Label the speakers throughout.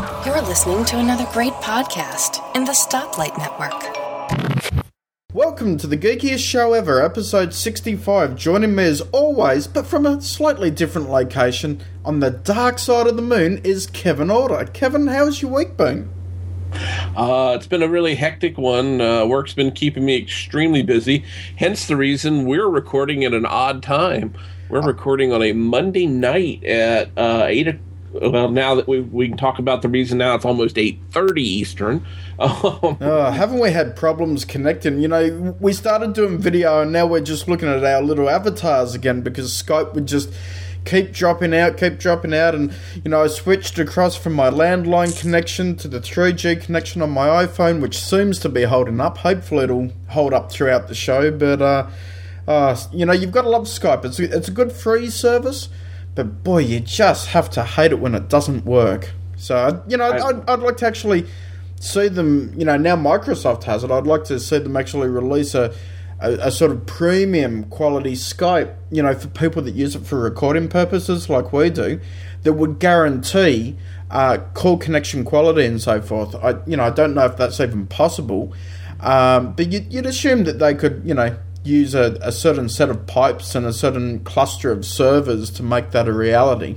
Speaker 1: You're listening to another great podcast in the Stoplight Network.
Speaker 2: Welcome to the geekiest show ever, episode 65. Joining me as always, but from a slightly different location, on the dark side of the moon, is Kevin Order. Kevin, how's your week been?
Speaker 3: Uh, it's been a really hectic one. Uh, work's been keeping me extremely busy, hence the reason we're recording at an odd time. We're recording on a Monday night at uh, eight. O- well, now that we we can talk about the reason now, it's almost eight thirty Eastern. Um,
Speaker 2: Oh, haven't we had problems connecting? You know, we started doing video and now we're just looking at our little avatars again because Skype would just keep dropping out, keep dropping out. And, you know, I switched across from my landline connection to the 3G connection on my iPhone, which seems to be holding up. Hopefully it'll hold up throughout the show. But, uh, uh, you know, you've got to love Skype. It's a, it's a good free service, but boy, you just have to hate it when it doesn't work. So, you know,
Speaker 3: I-
Speaker 2: I'd, I'd like to actually see them, you know, now Microsoft has it. I'd like to see them actually release a, a, a sort of premium quality Skype, you know, for people that use it for recording purposes like we do, that would guarantee uh, call connection quality and so forth. I, you know, I don't know if that's even possible, um, but you'd, you'd assume that they could, you know, use a, a certain set of pipes and a certain cluster of servers to make that a reality.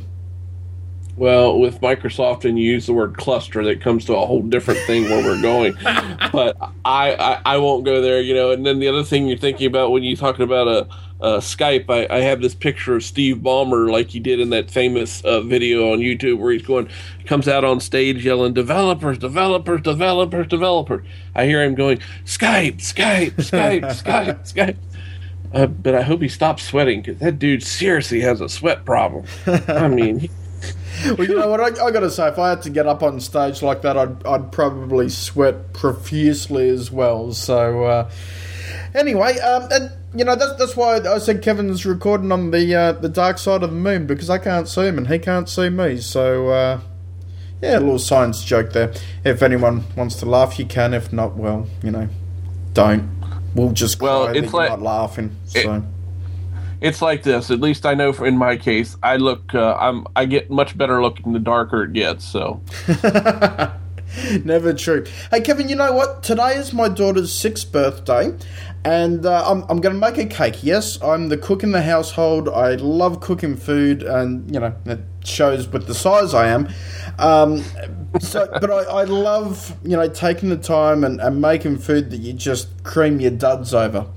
Speaker 3: well, with Microsoft and you use the word cluster, that comes to a whole different thing where we're going. but I, I I won't go there, you know. And then the other thing you're thinking about when you're talking about a. Uh, Skype. I, I have this picture of Steve Ballmer, like he did in that famous uh, video on YouTube, where he's going, comes out on stage yelling, "Developers, developers, developers, developers." I hear him going, "Skype, Skype, Skype, Skype, Skype." Uh, but I hope he stops sweating because that dude seriously has a sweat problem. I mean, he,
Speaker 2: Well, you know what? I, I got to say, if I had to get up on stage like that, I'd, I'd probably sweat profusely as well. So, uh, anyway, um, and you know that's that's why I said Kevin's recording on the uh, the dark side of the moon because I can't see him and he can't see me. So, uh, yeah, a little science joke there. If anyone wants to laugh, you can. If not, well, you know, don't. We'll just
Speaker 3: Well, it's like-
Speaker 2: not laughing. So.
Speaker 3: it's like this. At least I know. For, in my case, I look. Uh, I'm. I get much better looking the darker it gets. So
Speaker 2: Never true. Hey, Kevin, you know what? Today is my daughter's sixth birthday, and uh, I'm, I'm going to make a cake. Yes, I'm the cook in the household. I love cooking food, and, you know, it shows with the size I am. Um, so, but I, I love, you know, taking the time and, and making food that you just cream your duds over.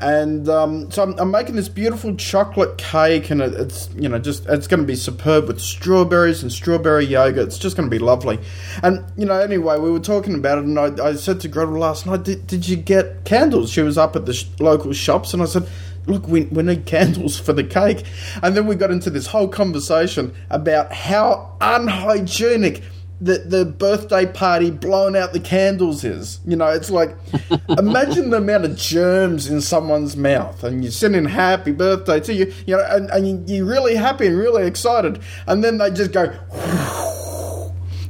Speaker 2: And um, so I'm, I'm making this beautiful chocolate cake, and it, it's you know just it's going to be superb with strawberries and strawberry yogurt. It's just going to be lovely. And you know, anyway, we were talking about it, and I, I said to Gretel last night, did, "Did you get candles?" She was up at the sh- local shops, and I said. Look, we, we need candles for the cake. And then we got into this whole conversation about how unhygienic the, the birthday party blowing out the candles is. You know, it's like imagine the amount of germs in someone's mouth, and you're singing happy birthday to you, you know, and, and you- you're really happy and really excited, and then they just go.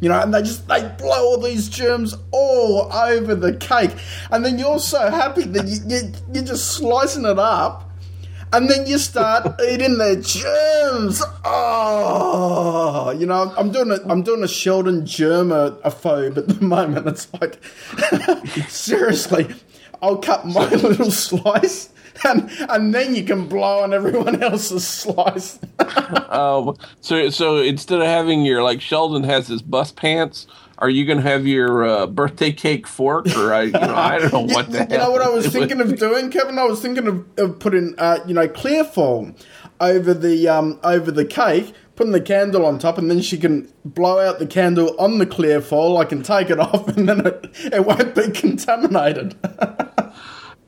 Speaker 2: You know, and they just they blow all these germs all over the cake, and then you're so happy that you, you you're just slicing it up, and then you start eating the germs. Oh, you know, I'm doing a I'm doing a Sheldon germaphobe at the moment. It's like seriously, I'll cut my little slice, and and then you can blow on everyone else's slice.
Speaker 3: Um, so so instead of having your like Sheldon has his bus pants, are you going to have your uh, birthday cake fork or I you know I don't know what the
Speaker 2: you know what I was thinking of doing, Kevin? I was thinking of, of putting, uh, you know, clear foam over the um, over the cake, putting the candle on top, and then she can blow out the candle on the clear foil. I can take it off, and then it, it won't be contaminated.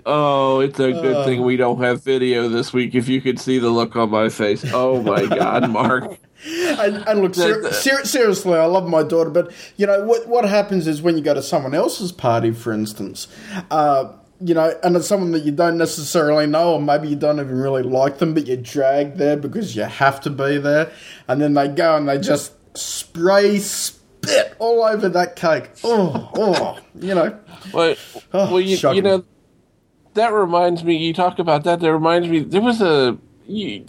Speaker 3: Oh, it's a good
Speaker 2: Uh.
Speaker 3: thing we don't have video this week. If you could see the look on my face, oh my God, Mark.
Speaker 2: And, and look, ser- ser- seriously, I love my daughter, but you know what? What happens is when you go to someone else's party, for instance, uh, you know, and it's someone that you don't necessarily know, or maybe you don't even really like them, but you're dragged there because you have to be there, and then they go and they just spray spit all over that cake. Oh, oh, you know.
Speaker 3: Well,
Speaker 2: Oh,
Speaker 3: well, you, you know, that reminds me. You talk about that. That reminds me. There was a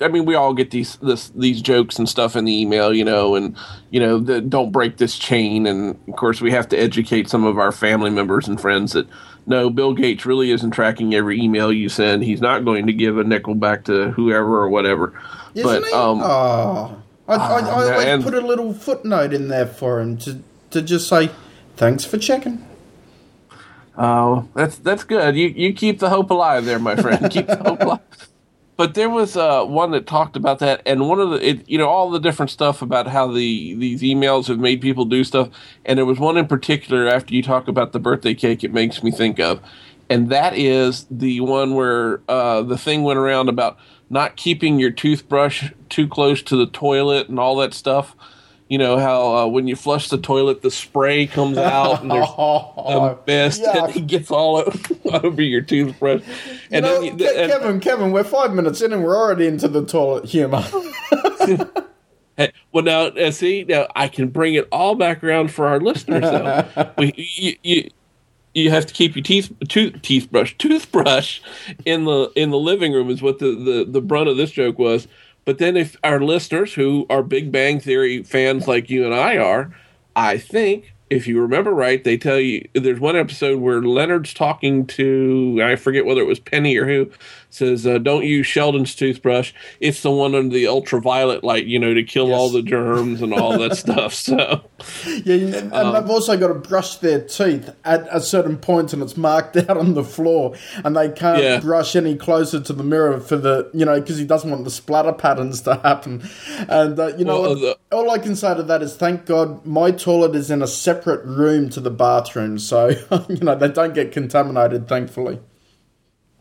Speaker 3: I mean, we all get these this these jokes and stuff in the email, you know, and you know, the, don't break this chain. And of course, we have to educate some of our family members and friends that no, Bill Gates really isn't tracking every email you send. He's not going to give a nickel back to whoever or whatever.
Speaker 2: Isn't
Speaker 3: but
Speaker 2: he?
Speaker 3: um,
Speaker 2: oh, I, I, I
Speaker 3: Oh,
Speaker 2: always put a little footnote in there for him to to just say thanks for checking.
Speaker 3: Oh, that's that's good. You you keep the hope alive there, my friend. keep the hope alive. But there was uh, one that talked about that, and one of the it, you know all the different stuff about how the these emails have made people do stuff, and there was one in particular after you talk about the birthday cake, it makes me think of, and that is the one where uh, the thing went around about not keeping your toothbrush too close to the toilet and all that stuff. You know how uh, when you flush the toilet, the spray comes out and there's a mist
Speaker 2: yuck.
Speaker 3: and it gets all over your toothbrush.
Speaker 2: You know,
Speaker 3: then
Speaker 2: Ke-
Speaker 3: and-
Speaker 2: Kevin, Kevin, we're five minutes in and we're already into the toilet humour.
Speaker 3: Hey, well, now uh, see, now I can bring it all back around for our listeners. Though we, you, you, you have to keep your teeth, tooth, toothbrush, toothbrush in the in the living room is what the, the the brunt of this joke was. But then, if our listeners who are Big Bang Theory fans like you and I are, I think if you remember right, they tell you there's one episode where Leonard's talking to I forget whether it was Penny or who says, uh, "Don't use Sheldon's toothbrush. It's the one under the ultraviolet light, you know, to kill all the germs and all that stuff." So,
Speaker 2: Yeah, and, and
Speaker 3: Um,
Speaker 2: they've also got to brush their teeth at a certain point, and it's marked out on the floor, and they can't
Speaker 3: Yeah.
Speaker 2: brush any closer to the mirror for the, you know, because he doesn't want the splatter patterns to happen. And uh, you know,
Speaker 3: Well, the-
Speaker 2: all I can say to that is, thank God my toilet is in a separate room to the bathroom, so you know they don't get contaminated, thankfully.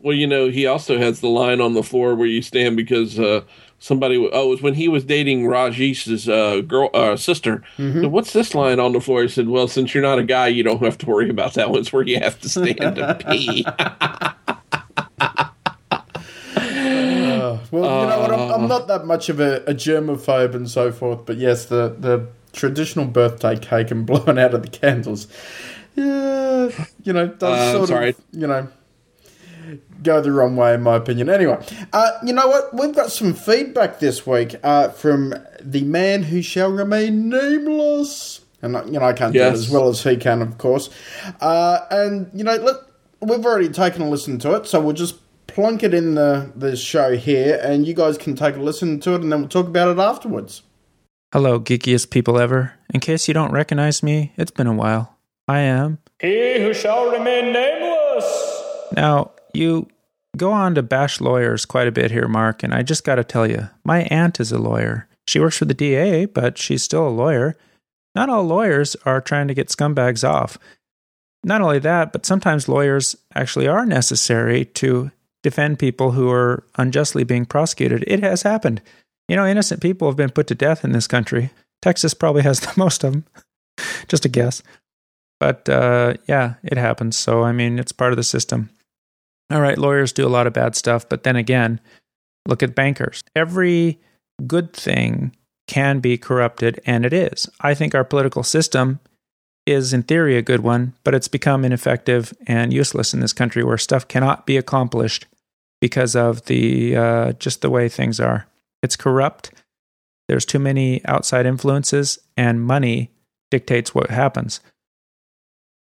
Speaker 3: Well, you know, he also has the line on the floor where you stand because uh, somebody. Oh, it was when he was dating Rajesh's uh, girl uh, sister. What's this line on the floor? He said, "Well, since you're not a guy, you don't have to worry about that one. It's where you have to stand to pee."
Speaker 2: Well, you know what? I'm, I'm not that much of a, a germaphobe and so forth, but yes, the, the traditional birthday cake and blowing out of the candles, yeah, you know, does
Speaker 3: Uh,
Speaker 2: sort
Speaker 3: sorry.
Speaker 2: of, you know, go the wrong way in my opinion. Anyway, uh, you know what? We've got some feedback this week uh, from the man who shall remain nameless, and you know I can't do it as well as he can, of course. Uh, and you know, look, we've already taken a listen to it, so we'll just plunk it in the the show here, and you guys can take a listen to it, and then we'll talk about it afterwards.
Speaker 4: Hello, geekiest people ever. In case you don't recognize me, it's been a while. I am.
Speaker 5: He who shall remain nameless.
Speaker 4: Now, you go on to bash lawyers quite a bit here, Mark, and I just got to tell you, my aunt is a lawyer. She works for the DA, but she's still a lawyer. Not all lawyers are trying to get scumbags off. Not only that, but sometimes lawyers actually are necessary to defend people who are unjustly being prosecuted. It has happened. You know, innocent people have been put to death in this country. Texas probably has the most of them. Just a guess. But uh, yeah, it happens. So, I mean, it's part of the system. All right, lawyers do a lot of bad stuff. But then again, look at bankers. Every good thing can be corrupted, and it is. I think our political system is, in theory, a good one, but it's become ineffective and useless in this country where stuff cannot be accomplished because of the uh, just the way things are. It's corrupt. There's too many outside influences, and money dictates what happens.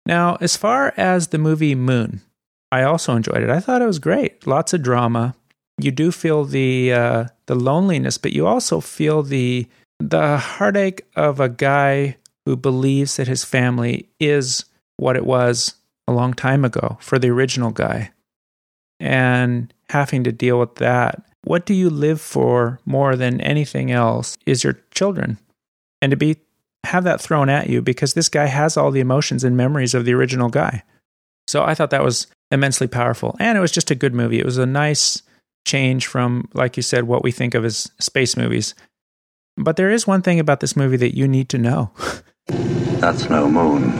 Speaker 4: Now, as far as the movie Moon, I also enjoyed it. I thought it was great. Lots of drama. You do feel the uh, the loneliness, but you also feel the the heartache of a guy who believes that his family is what it was a long time ago for the original guy, and having to deal with that. What do you live for more than anything else? Is your children, and to be have that thrown at you because this guy has all the emotions and memories of the original guy. So I thought that was immensely powerful. And it was just a good movie. It was a nice change from, like you said, what we think of as space movies. But there is one thing about this movie that you need to know.
Speaker 6: That's no moon.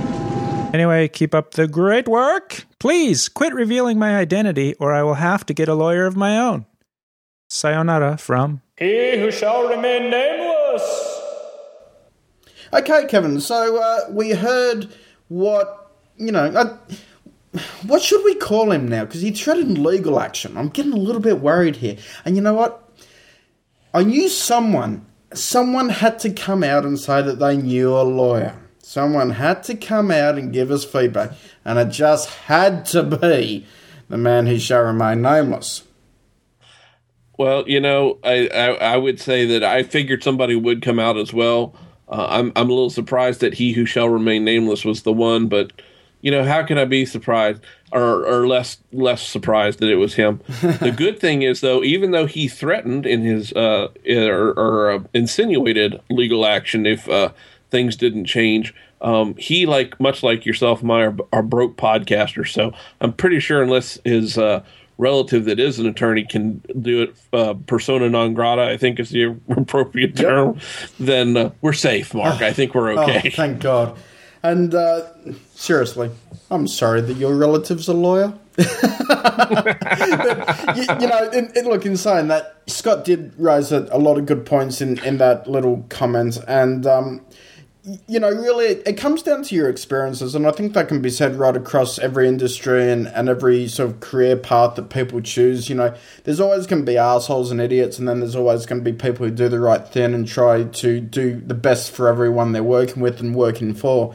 Speaker 4: Anyway, keep up the great work. Please quit revealing my identity, or I will have to get a lawyer of my own. Sayonara from.
Speaker 5: He who shall remain nameless.
Speaker 2: Okay, Kevin. So uh, we heard what you know. Uh, what should we call him now? Because he threatened legal action. I'm getting a little bit worried here. And you know what? I knew someone. Someone had to come out and say that they knew a lawyer. Someone had to come out and give us feedback, and it just had to be the man who shall remain nameless.
Speaker 3: Well, you know, I, I, I would say that I figured somebody would come out as well. Uh, I'm I'm a little surprised that he who shall remain nameless was the one, but you know, how can I be surprised or, or less less surprised that it was him? the good thing is, though, even though he threatened in his uh, or, or uh, insinuated legal action if uh, things didn't change, um, he like much like yourself, and I are, are broke podcasters. So I'm pretty sure unless his uh, relative that is an attorney can do it uh, persona non grata, I think is the appropriate term, yep. then uh, we're safe, Mark. I think we're okay.
Speaker 2: Oh, thank God. And uh, seriously, I'm sorry that your relative's a lawyer. but, you, you, know, in, in, look, in saying that, Scott did raise a, a, lot of good points in, in that little comment. And um, you know, really, it comes down to your experiences, and I think that can be said right across every industry and, and every sort of career path that people choose. You know, there's always going to be assholes and idiots, and then there's always going to be people who do the right thing and try to do the best for everyone they're working with and working for.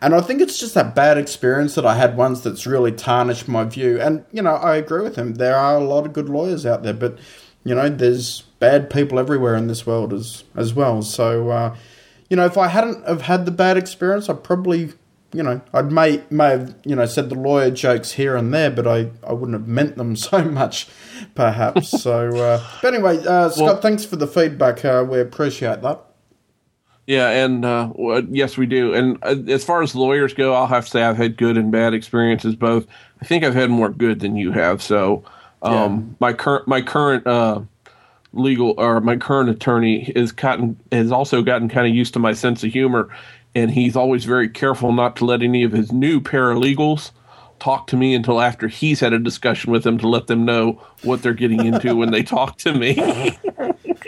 Speaker 2: And I think it's just that bad experience that I had once that's really tarnished my view. And, you know, I agree with him. There are a lot of good lawyers out there, but, you know, there's bad people everywhere in this world as, as well. So, uh, you know, if I hadn't have had the bad experience, I probably, you know, I may may have, you know, said the lawyer jokes here and there, but I, I wouldn't have meant them so much, perhaps. so, uh, but anyway, uh, Scott, well, thanks for the feedback. Uh, we appreciate that.
Speaker 3: Yeah, and uh, yes, we do. And uh, as far as lawyers go, I'll have to say I've had good and bad experiences both. I think I've had more good than you have. So, um, yeah. my current my current uh, legal or my current attorney has gotten has also gotten kind of used to my sense of humor, and he's always very careful not to let any of his new paralegals talk to me until after he's had a discussion with them to let them know what they're getting into when they talk to me.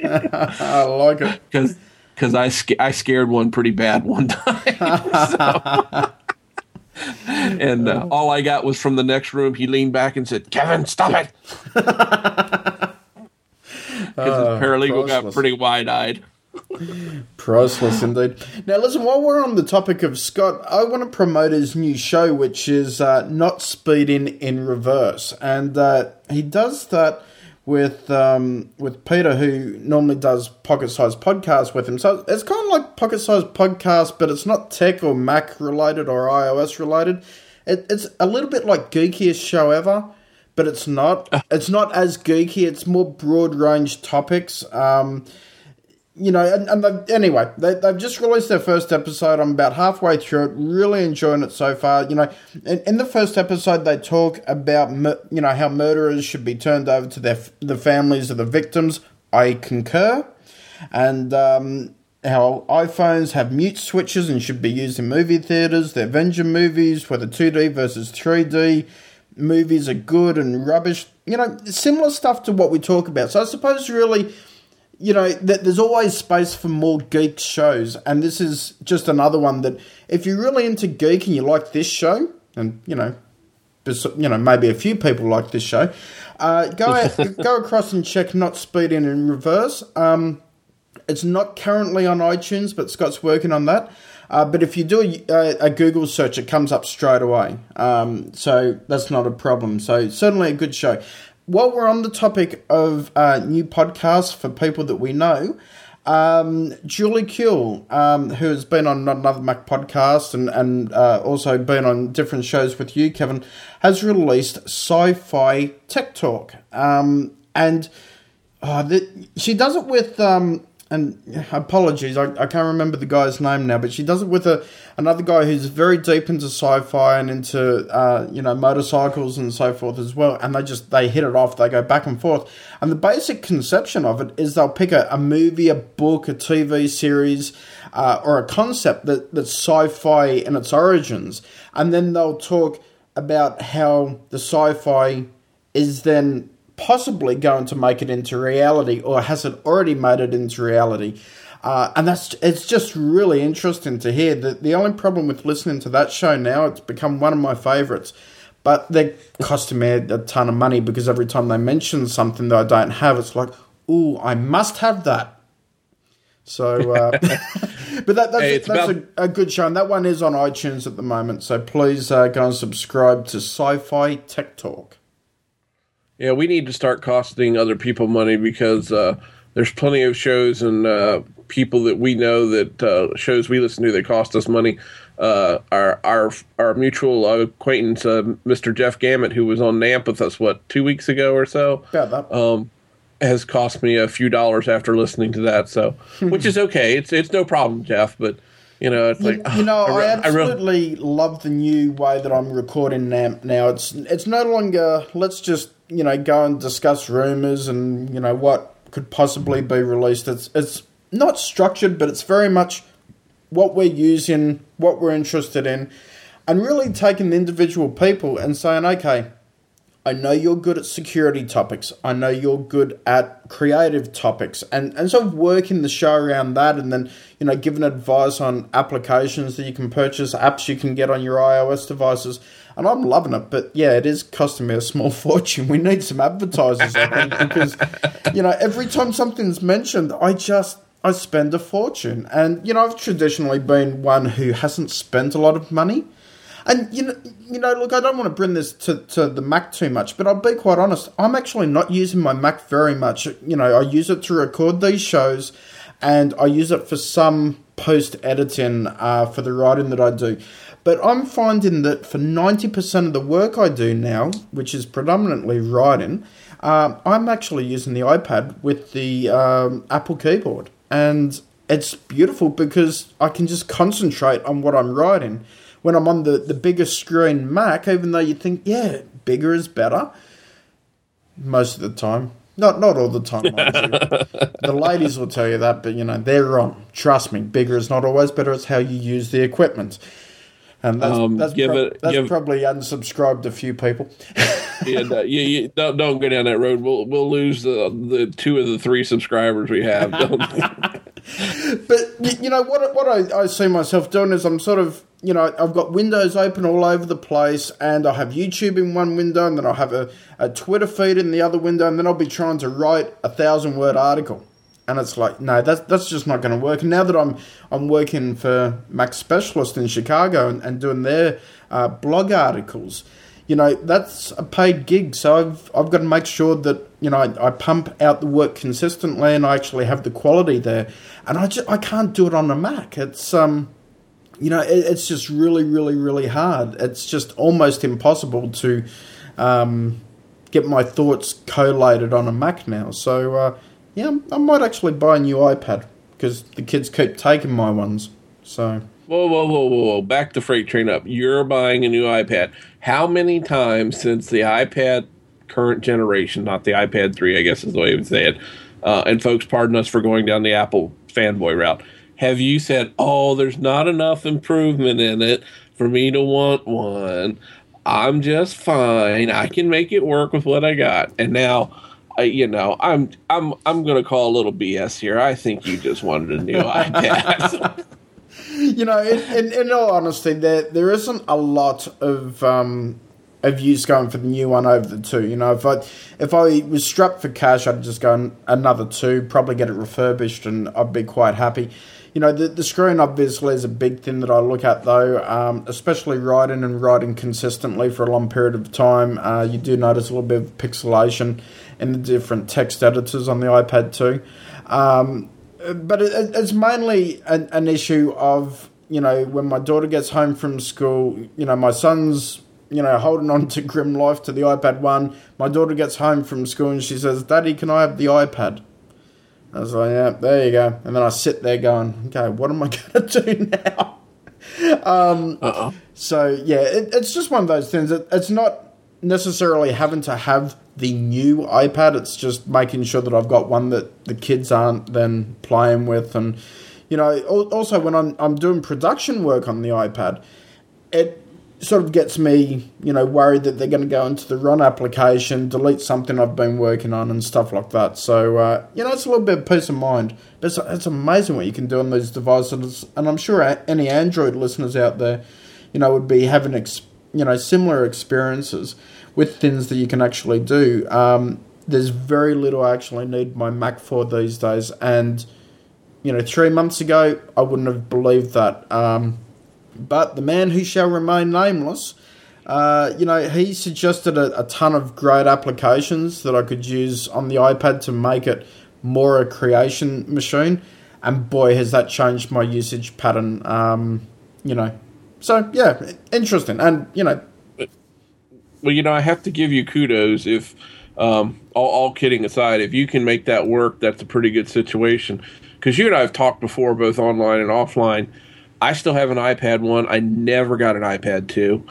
Speaker 2: I like it
Speaker 3: because because I sc- I scared one pretty bad one time. and uh, all I got was from the next room. He leaned back and said, "Kevin, stop it." Because his uh, paralegal got pretty wide eyed.
Speaker 2: Priceless indeed. Now, listen, while we're on the topic of Scott, I want to promote his new show, which is uh, Not Speeding in Reverse. And uh, he does that with um, with Peter, who normally does pocket sized podcasts with him. So it's kind of like pocket sized podcast, but it's not tech or Mac related or iOS related. It, it's a little bit like Geekiest Show Ever but it's not. It's not as geeky. It's more broad range topics. Um, you know, and, and anyway, they, they've just released their first episode. I'm about halfway through it. Really enjoying it so far. You know, in, in the first episode, they talk about you know how murderers should be turned over to their the families of the victims. I concur, and um, how iPhones have mute switches and should be used in movie theaters. The Avenger movies, whether 2D versus 3D movies are good and rubbish. You know, similar stuff to what we talk about. So I suppose really, you know, that there's always space for more geek shows, and this is just another one that if you're really into geek and you like this show, and you know, you know, maybe a few people like this show, uh, go out, go across and check Not Speeding in Reverse. Um, it's not currently on iTunes, but Scott's working on that. Uh, but if you do a, a, Google search, it comes up straight away. Um, so that's not a problem. So certainly a good show. While we're on the topic of uh, new podcasts for people that we know, um, Julie Kuehl, um, who has been on Not another Mac podcast and, and uh, also been on different shows with you, Kevin, has released Sci Fi Tech Talk. Um, and uh, the, she does it with um, and apologies, I, I can't remember the guy's name now, but she does it with a another guy who's very deep into sci-fi and into uh, you know motorcycles and so forth as well. And they just they hit it off. They go back and forth. And the basic conception of it is they'll pick a, a movie, a book, a TV series, uh, or a concept that that's sci-fi in its origins, and then they'll talk about how the sci-fi is then possibly going to make it into reality, or has it already made it into reality? Uh, and that's it's just really interesting to hear. that the only problem with listening to that show now, it's become one of my favourites. But they're costing me a ton of money because every time they mention something that I don't have, it's like, ooh, I must have that. So, uh, but that, that's,
Speaker 3: Hey,
Speaker 2: a, that's
Speaker 3: about-
Speaker 2: a, a good show, and that one is on iTunes at the moment. So please uh, go and subscribe to Sci-Fi Tech Talk.
Speaker 3: Yeah, we need to start costing other people money because uh, there's plenty of shows and uh, people that we know that uh, shows we listen to that cost us money. Uh, our our our mutual acquaintance, uh, Mr. Jeff Gamet, who was on NAMP with us, what two weeks ago or so,
Speaker 2: About that.
Speaker 3: um, has cost me a few dollars after listening to that. So, which is okay. It's it's no problem, Jeff. But you know, it's like
Speaker 2: you know,
Speaker 3: I
Speaker 2: I
Speaker 3: I re-
Speaker 2: absolutely love the new way that I'm recording NAMP now. It's it's no longer let's just you know go and discuss rumors and you know what could possibly be released. It's it's not structured, but it's very much what we're using, what we're interested in, and really taking the individual people and saying, okay, I know you're good at security topics. I know you're good at creative topics, and and sort of working the show around that, and then you know giving advice on applications that you can purchase, apps you can get on your iOS devices, and I'm loving it. But yeah, it is costing me a small fortune. We need some advertisers, I think, because you know every time something's mentioned, I just I spend a fortune, and you know I've traditionally been one who hasn't spent a lot of money. And you know, you know, look, I don't want to bring this to, to the Mac too much, but I'll be quite honest. I'm actually not using my Mac very much. You know, I use it to record these shows, and I use it for some post editing uh, for the writing that I do. But I'm finding that for ninety percent of the work I do now, which is predominantly writing, um, I'm actually using the iPad with the um, Apple keyboard, and it's beautiful because I can just concentrate on what I'm writing when I'm on the, the bigger screen Mac, even though you think, yeah, bigger is better. Most of the time. Not not all the time. The ladies will tell you that, but you know, they're wrong. Trust me, bigger is not always better, it's how you use the equipment. And that's,
Speaker 3: Um,
Speaker 2: that's,
Speaker 3: give
Speaker 2: prob-
Speaker 3: it-
Speaker 2: that's probably unsubscribed a few people.
Speaker 3: and uh, you, you don't don't go down that road. We'll we'll lose the the two of the three subscribers we have. Don't,
Speaker 2: But you know what? What I, I see myself doing is I'm sort of you know I've got windows open all over the place, and I have YouTube in one window, and then I'll have a, a Twitter feed in the other window, and then I'll be trying to write a thousand word article, and it's like no, that's that's just not going to work. And now that I'm I'm working for Mac Specialist in Chicago and, and doing their uh, blog articles. You know that's a paid gig, so I've I've got to make sure that you know I, I pump out the work consistently and I actually have the quality there, and I just I can't do it on a Mac. It's um, you know, it, it's just really, really, really hard. It's just almost impossible to um, get my thoughts collated on a Mac now. So uh, yeah, I might actually buy a new iPad because the kids keep taking my ones. So
Speaker 3: whoa, whoa, whoa, whoa, whoa! Back the freight train up. You're buying a new iPad. How many times since the iPad current generation, not the iPad three, I guess is the way you would say it, uh, and folks, pardon us for going down the Apple fanboy route. Have you said, "Oh, there's not enough improvement in it for me to want one"? I'm just fine. I can make it work with what I got. And now, You know, I'm I'm I'm going to call a little BS here. I think you just wanted a new iPad.
Speaker 2: you know, in, in, in all honesty, there there isn't a lot of um, of use going for the new one over the two. You know, if I if I was strapped for cash, I'd just go an- another two, probably get it refurbished, and I'd be quite happy. You know, the, the screen obviously is a big thing that I look at, though, um, especially writing and writing consistently for a long period of time. Uh, you do notice a little bit of pixelation in the different text editors on the iPad too. Um, but it, it's mainly an, an issue of you know when my daughter gets home from school you know my son's you know holding on to grim life to the ipad one my daughter gets home from school and she says daddy can i have the ipad i was like yeah there you go and then i sit there going okay what am i going to do now
Speaker 3: uh-uh.
Speaker 2: so yeah, it, it's just one of those things. It, it's not necessarily having to have the new iPad. It's just making sure that I've got one that the kids aren't then playing with, and you know, also when I'm I'm doing production work on the iPad, it sort of gets me, you know, worried that they're going to go into the run application, delete something I've been working on, and stuff like that. So, uh, you know, it's a little bit of peace of mind. But it's, it's amazing what you can do on these devices, and I'm sure any Android listeners out there, you know, would be having, ex- you know, similar experiences with things that you can actually do. Um, there's very little I actually need my Mac for these days. And, you know, three months ago, I wouldn't have believed that. Um, but the man who shall remain nameless, uh, you know, he suggested a, a, ton of great applications that I could use on the iPad to make it more a creation machine. And boy, has that changed my usage pattern. Um, you know, so yeah, interesting. And you know,
Speaker 3: well, you know, I have to give you kudos if um, all, all, kidding aside, if you can make that work, that's a pretty good situation. Because you and I have talked before, both online and offline. I still have an iPad one. I never got an iPad two.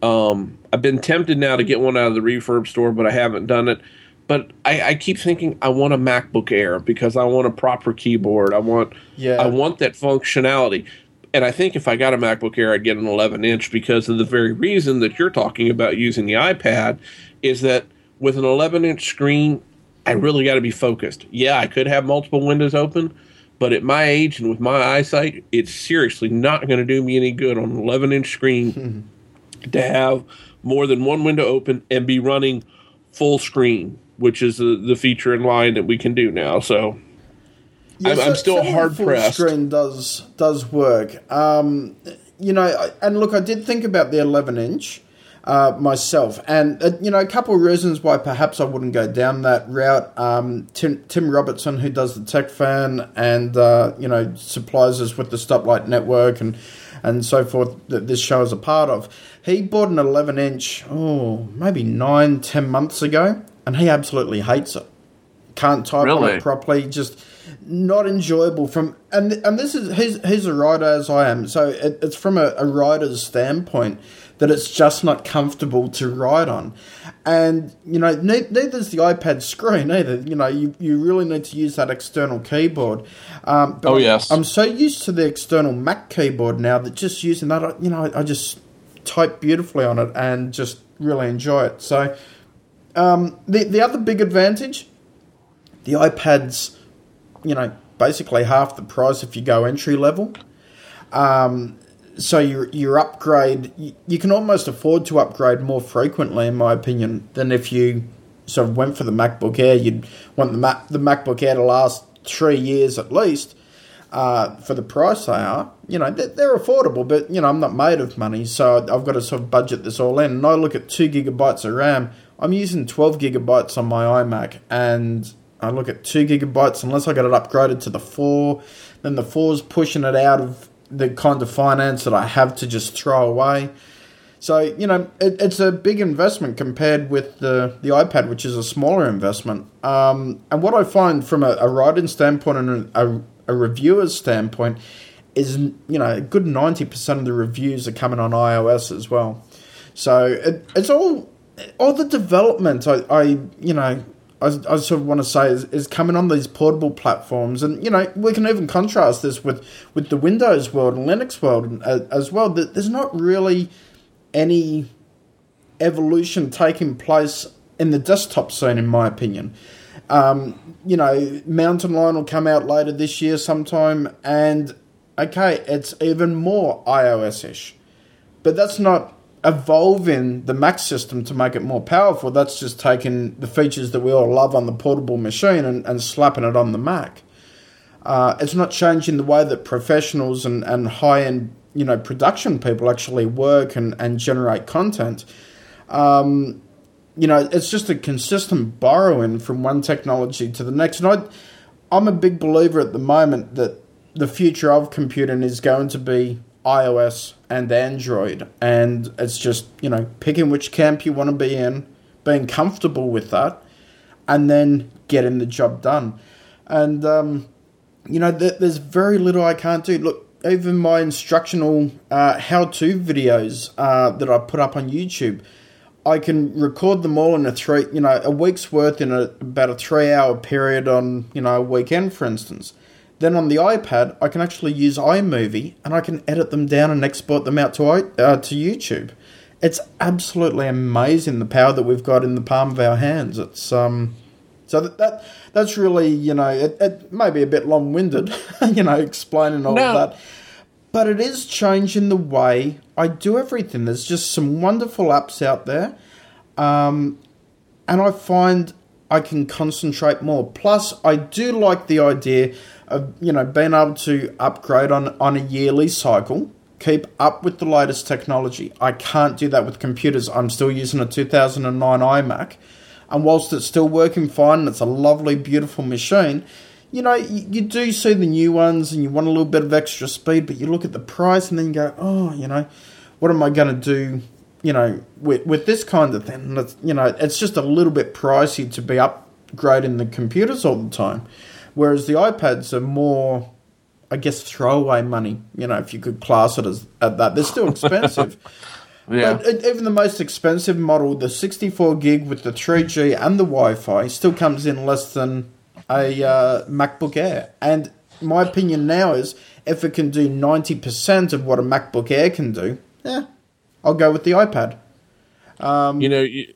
Speaker 3: Um, I've been tempted now to get one out of the refurb store, but I haven't done it. But I, I, keep thinking I want a MacBook Air because I want a proper keyboard. I want yeah. I want that functionality. And I think if I got a MacBook Air, I'd get an 11 inch because of the very reason that you're talking about using the iPad is that with an 11 inch screen, I really got to be focused. Yeah, I could have multiple windows open, but at my age and with my eyesight, it's seriously not going to do me any good on an 11 inch screen to have more than one window open and be running full screen, which is the, the feature in Lion that we can do now. So yeah, I'm, so, I'm, still hard pressed.
Speaker 2: Screen does does work. Um, you know, and look, I did think about the 11 inch uh, myself. And, uh, you know, a couple of reasons why perhaps I wouldn't go down that route. Um, Tim, Tim Robertson, who does the Tech Fan and, uh, you know, supplies us with the Stoplight Network and, and so forth that this show is a part of, he bought an 11 inch, oh, maybe nine, ten months ago, and he absolutely hates it. Can't type really? on it properly, just not enjoyable from and and this is he's he's a writer as I am, so it, it's from a, a writer's standpoint that it's just not comfortable to write on. And, you know, neither is the iPad screen either. You know, you, you really need to use that external keyboard. Um,
Speaker 3: oh, yes.
Speaker 2: I'm so used to the external Mac keyboard now that just using that, you know, I just type beautifully on it and just really enjoy it. So, um, the, the other big advantage, the iPad's, you know, basically half the price if you go entry level. Um, so your your upgrade you can almost afford to upgrade more frequently, in my opinion, than if you sort of went for the MacBook Air. You'd want the Mac, the MacBook Air to last three years at least. Uh, for the price they are, you know, they're, they're, affordable, but you know, I'm not made of money, so I've got to sort of budget this all in. And I look at two gigabytes of RAM. I'm using 12 gigabytes on my iMac, and I look at two gigabytes. Unless I get it upgraded to the four, then the four's pushing it out of the kind of finance that I have to just throw away. So you know, it, it's a big investment compared with the the iPad, which is a smaller investment. Um, and what I find from a, a writing standpoint and a, a reviewer's standpoint is, you know, a good ninety percent of the reviews are coming on iOS as well. So it, it's all all the development. I, I you know I, I sort of want to say is, is coming on these portable platforms, and you know we can even contrast this with with the Windows world and Linux world uh, as well. That there's not really any evolution taking place in the desktop scene, in my opinion. Um, you know, Mountain Lion will come out later this year sometime, and okay, it's even more iOS ish, but that's not evolving the Mac system to make it more powerful. That's just taking the features that we all love on the portable machine and, and slapping it on the Mac. Uh, it's not changing the way that professionals and, and high end you know production people actually work and, and generate content. Um, you know, it's just a consistent borrowing from one technology to the next. And I, I'm a big believer at the moment that the future of computing is going to be iOS and Android. And it's just, you know, picking which camp you want to be in, being comfortable with that, and then getting the job done. And, um, you know, th- there's very little I can't do. Look, even my instructional uh, how to videos uh, that I put up on YouTube. I can record them all in a three, you know, a week's worth in a, about a three hour period on, you know, a weekend, for instance. Then on the iPad, I can actually use iMovie and I can edit them down and export them out to uh, to YouTube. It's absolutely amazing the power that we've got in the palm of our hands. It's um, so that, that that's really you know it, it may be a bit long winded, you know, explaining all no. of that, but it is changing the way I do everything. There's just some wonderful apps out there, um, and I find I can concentrate more. Plus, I do like the idea you know being able to upgrade on on a yearly cycle. Keep up with the latest technology. I can't do that with computers. I'm still using a 2009 iMac, and whilst it's still working fine, and it's a lovely, beautiful machine. You know, you, you do see the new ones, and you want a little bit of extra speed, but you look at the price, and then you go, oh, you know, what am I going to do you know, with with this kind of thing, you know, it's just a little bit pricey to be upgrading the computers all the time. Whereas the iPads are more, I guess, throwaway money. You know, if you could class it as at that, they're still expensive.
Speaker 3: Yeah.
Speaker 2: But even the most expensive model, the 64 gig with the 3G and the Wi-Fi, still comes in less than a uh, MacBook Air. And my opinion now is, if it can do 90% of what a MacBook Air can do, yeah, I'll go with the iPad. Um,
Speaker 3: you know, you,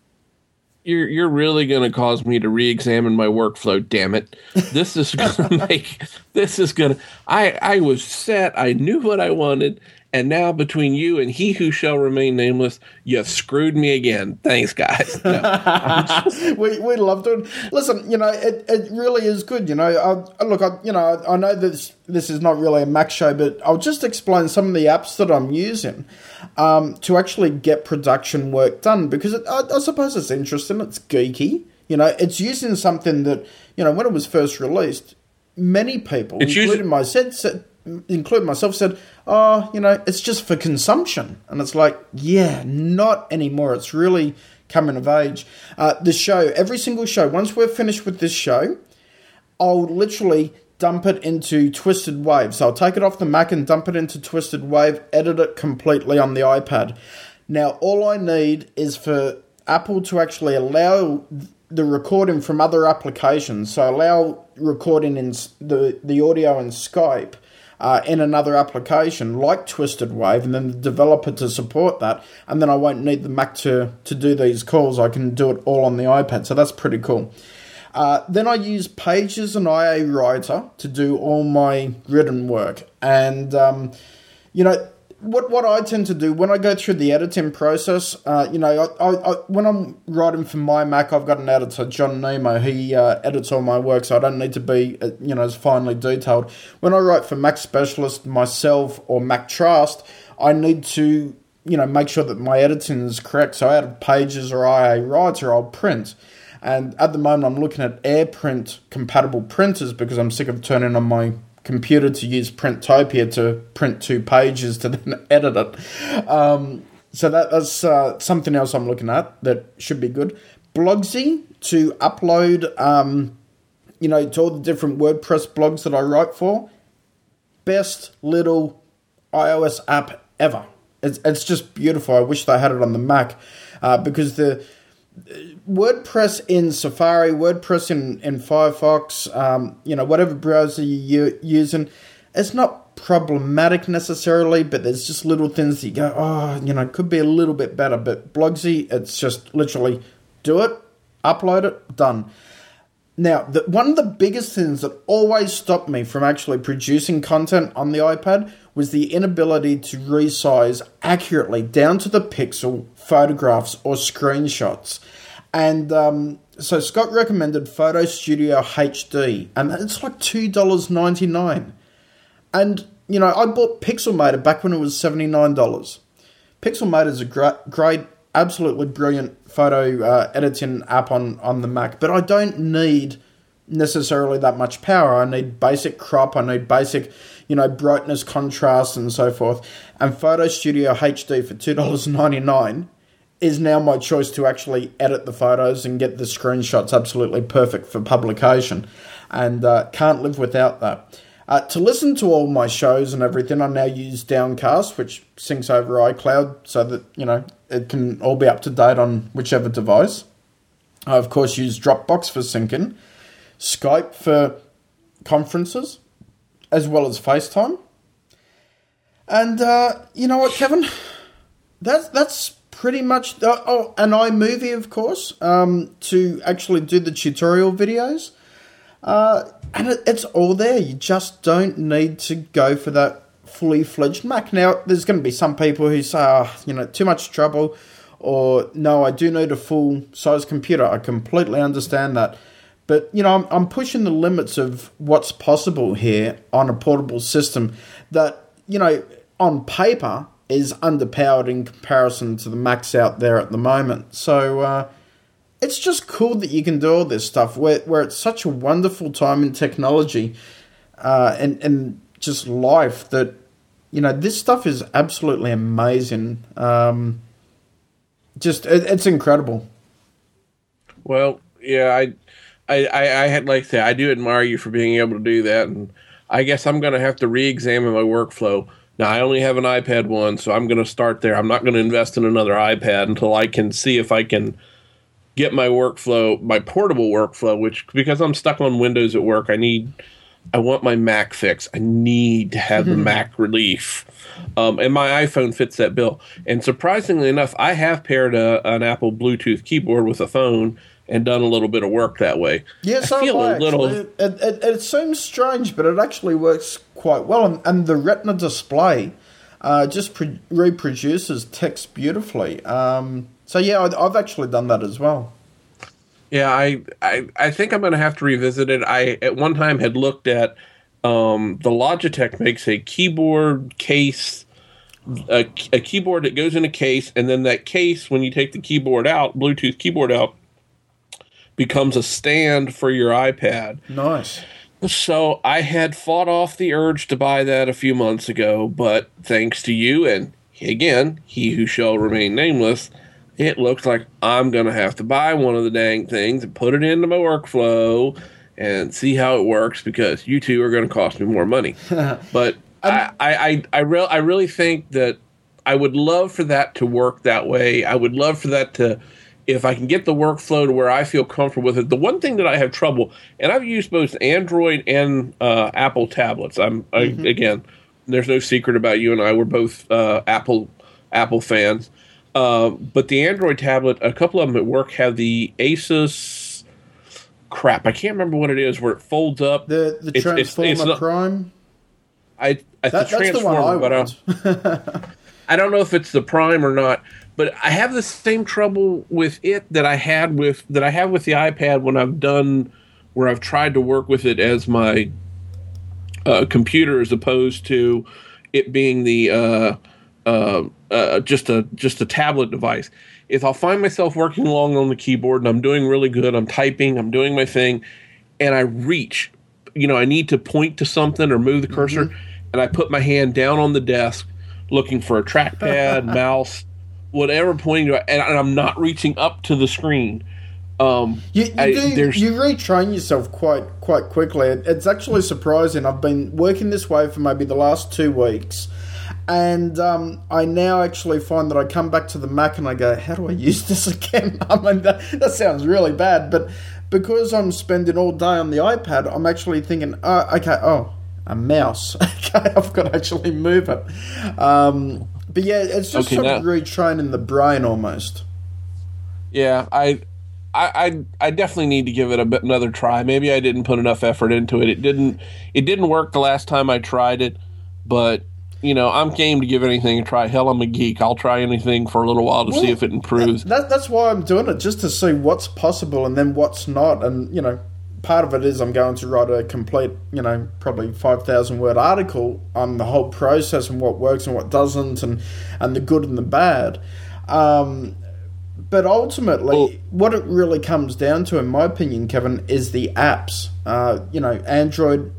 Speaker 3: you're you're really going to cause me to re-examine my workflow. Damn it! This is going to make this is going to. I I was set. I knew what I wanted, and now between you and he who shall remain nameless, you screwed me again. Thanks, guys. No,
Speaker 2: we we loved it. Listen, you know, it, it really is good. You know, I, look, I, you know, I know this this is not really a Mac show, but I'll just explain some of the apps that I'm using um, to actually get production work done because it, I, I suppose it's interesting. It's geeky. You know, it's using something that you know when it was first released, many people,
Speaker 3: It's
Speaker 2: including
Speaker 3: using-
Speaker 2: myself, said, including myself, said, "Oh, you know, it's just for consumption," and it's like, yeah, not anymore. It's really coming of age. Uh, the show, every single show, once we're finished with this show, I'll literally dump it into Twisted Wave. So I'll take it off the Mac and dump it into Twisted Wave, edit it completely on the iPad. Now, all I need is for Apple to actually allow the recording from other applications. So allow recording in the, the audio in Skype. Uh, in another application like Twisted Wave, and then the developer to support that, and then I won't need the Mac to, to do these calls. I can do it all on the iPad, so that's pretty cool. Uh, then I use Pages and IA Writer to do all my written work. And, um, you know, what, what I tend to do when I go through the editing process, uh, you know, I, I, I, when I'm writing for my Mac, I've got an editor, John Nemo. He uh, edits all my work, so I don't need to be, uh, you know, as finely detailed. When I write for Mac Specialist, myself, or Mac Trust, I need to, you know, make sure that my editing is correct. So out of Pages or IA Writer, I'll print. And at the moment, I'm looking at AirPrint compatible printers because I'm sick of turning on my computer to use Printopia to print two pages to then edit it. Um, so that, that's uh, something else I'm looking at that should be good. Blogsy to upload, um, you know, to all the different WordPress blogs that I write for. Best little iOS app ever. It's, it's just beautiful. I wish they had it on the Mac uh, because the WordPress in Safari, WordPress in, in Firefox, um, you know, whatever browser you're using, it's not problematic necessarily, but there's just little things that you go, oh, you know, could be a little bit better. But Blogsy, it's just literally do it, upload it, done. Now, the, one of the biggest things that always stopped me from actually producing content on the iPad was the inability to resize accurately down to the pixel photographs or screenshots. And um, so Scott recommended Photo Studio HD, and it's like $2.99. And, you know, I bought Pixelmator back when it was $79. Pixelmator is a great, great, absolutely brilliant photo uh, editing app on, on the Mac, but I don't need necessarily that much power. I need basic crop, I need basic, you know, brightness, contrast, and so forth. And Photo Studio HD for $2.99 is now my choice to actually edit the photos and get the screenshots absolutely perfect for publication. And uh, can't live without that. Uh, to listen to all my shows and everything, I now use Downcast, which syncs over iCloud so that, you know, it can all be up to date on whichever device. I, of course, use Dropbox for syncing, Skype for conferences, as well as FaceTime. And uh, you know what, Kevin? That's that's pretty much. The, oh, an iMovie, of course, um, to actually do the tutorial videos. Uh, and it, it's all there. You just don't need to go for that fully fledged Mac. Now, there's going to be some people who say, oh, you know, too much trouble, or no, I do need a full size computer. I completely understand that. But, you know, I'm, I'm pushing the limits of what's possible here on a portable system that, you know, on paper is underpowered in comparison to the Macs out there at the moment. So, uh, it's just cool that you can do all this stuff where, where it's such a wonderful time in technology uh, and, and just life that, you know, this stuff is absolutely amazing. Um, just, it, it's incredible.
Speaker 3: Well, yeah, I, I, I, I had like say, I do admire you for being able to do that. And I guess I'm going to have to re examine my workflow. Now, I only have an iPad 1, so I'm going to start there. I'm not going to invest in another iPad until I can see if I can get my workflow, my portable workflow, which because I'm stuck on Windows at work, I need, I want my Mac fix. I need to have the Mac relief. Um, and my iPhone fits that bill. And surprisingly enough, I have paired a, an Apple Bluetooth keyboard with a phone and done a little bit of work that way.
Speaker 2: Yes,
Speaker 3: I feel
Speaker 2: I
Speaker 3: a little.
Speaker 2: It, it, it, seems strange, but it actually works quite well. And, and the Retina display uh, just pre- reproduces text beautifully. Um, so yeah, I, I've actually done that as well.
Speaker 3: Yeah, I, I, I think I'm going to have to revisit it. I at one time had looked at um, the Logitech makes a keyboard case, a, a keyboard that goes in a case, and then that case, when you take the keyboard out, Bluetooth keyboard out, becomes a stand for your iPad.
Speaker 2: Nice.
Speaker 3: So I had fought off the urge to buy that a few months ago, but thanks to you and again, he who shall remain nameless, it looks like I'm going to have to buy one of the dang things and put it into my workflow and see how it works because you two are going to cost me more money. but I, I, I, I, re- I really think that I would love for that to work that way. I would love for that to if I can get the workflow to where I feel comfortable with it. The one thing that I have trouble, and I've used both Android and uh, Apple tablets. I'm mm-hmm. I, again, there's no secret about you and I. We're both uh, Apple Apple fans. Uh, but the Android tablet, a couple of them at work have the Asus. Crap, I can't remember what it is. Where it folds up.
Speaker 2: The the it's, Transformer it's, it's not, Prime.
Speaker 3: I, I that, the Transformer, but I, I don't know if it's the Prime or not but I have the same trouble with it that I had with that I have with the iPad when I've done where I've tried to work with it as my uh, computer as opposed to it being the uh, uh, uh, just a just a tablet device. is I'll find myself working along on the keyboard and I'm doing really good, I'm typing, I'm doing my thing, and I reach, you know, I need to point to something or move the cursor, mm-hmm. and I put my hand down on the desk looking for a trackpad, mouse, whatever pointing to, and, and I'm not reaching up to the screen. Um,
Speaker 2: you, you, I, do, you retrain yourself quite quite quickly. It's actually surprising. I've been working this way for maybe the last two weeks, and um, I now actually find that I come back to the Mac and I go, "How do I use this again?" I mean, that, that sounds really bad, but because I'm spending all day on the iPad, I'm actually thinking, "Oh, okay, oh, a mouse. okay, I've got to actually move it." Um, but yeah, it's just okay, sort of retraining the brain almost.
Speaker 3: Yeah, I, I, I, I definitely need to give it a bit another try. Maybe I didn't put enough effort into it. It didn't, it didn't work the last time I tried it, but you know, I'm game to give anything a try. Hell, I'm a geek. I'll try anything for a little while to well, see if it improves.
Speaker 2: That, that's why I'm doing it, just to see what's possible and then what's not. And you know, part of it is I'm going to write a complete, you know, probably 5,000 word article on the whole process and what works and what doesn't and, and the good and the bad. Um, but ultimately, well, what it really comes down to, in my opinion, Kevin, is the apps. Uh, you know, Android,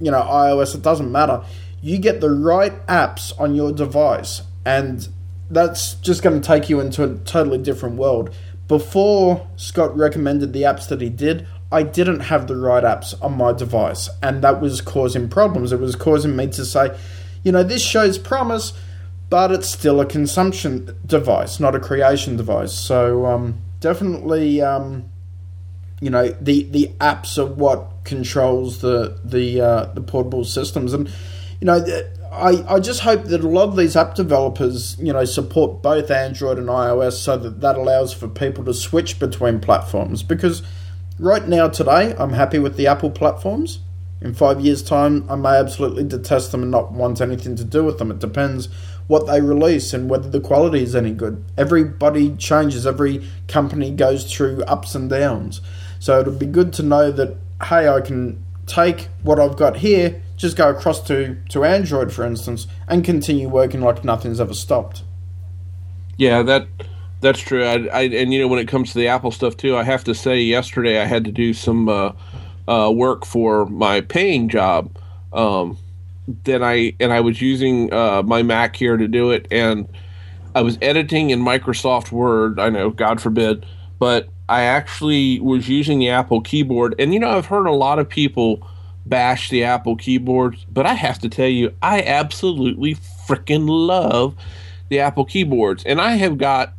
Speaker 2: you know, iOS, it doesn't matter. You get the right apps on your device, and that's just going to take you into a totally different world. Before Scott recommended the apps that he did, I didn't have the right apps on my device, and that was causing problems. It was causing me to say, you know, this shows promise, but it's still a consumption device, not a creation device. So um, definitely, um, you know, the the apps are what controls the the uh, the portable systems, and you know. I, I just hope that a lot of these app developers, you know, support both Android and iOS so that that allows for people to switch between platforms because Right now, today, I'm happy with the Apple platforms. In five years' time, I may absolutely detest them and not want anything to do with them. It depends what they release and whether the quality is any good. Everybody changes, every company goes through ups and downs. So it'd be good to know that, hey, I can take what I've got here, just go across to, to Android, for instance, and continue working like nothing's ever stopped.
Speaker 3: Yeah, that that's true. I, I, and you know when it comes to the Apple stuff too, I have to say yesterday I had to do some uh, uh, work for my paying job. Um, then I and I was using uh, my Mac here to do it, and I was editing in Microsoft Word. I know, God forbid, but I actually was using the Apple keyboard. And you know, I've heard a lot of people bash the Apple keyboards, but I have to tell you, I absolutely freaking love the Apple keyboards, and I have got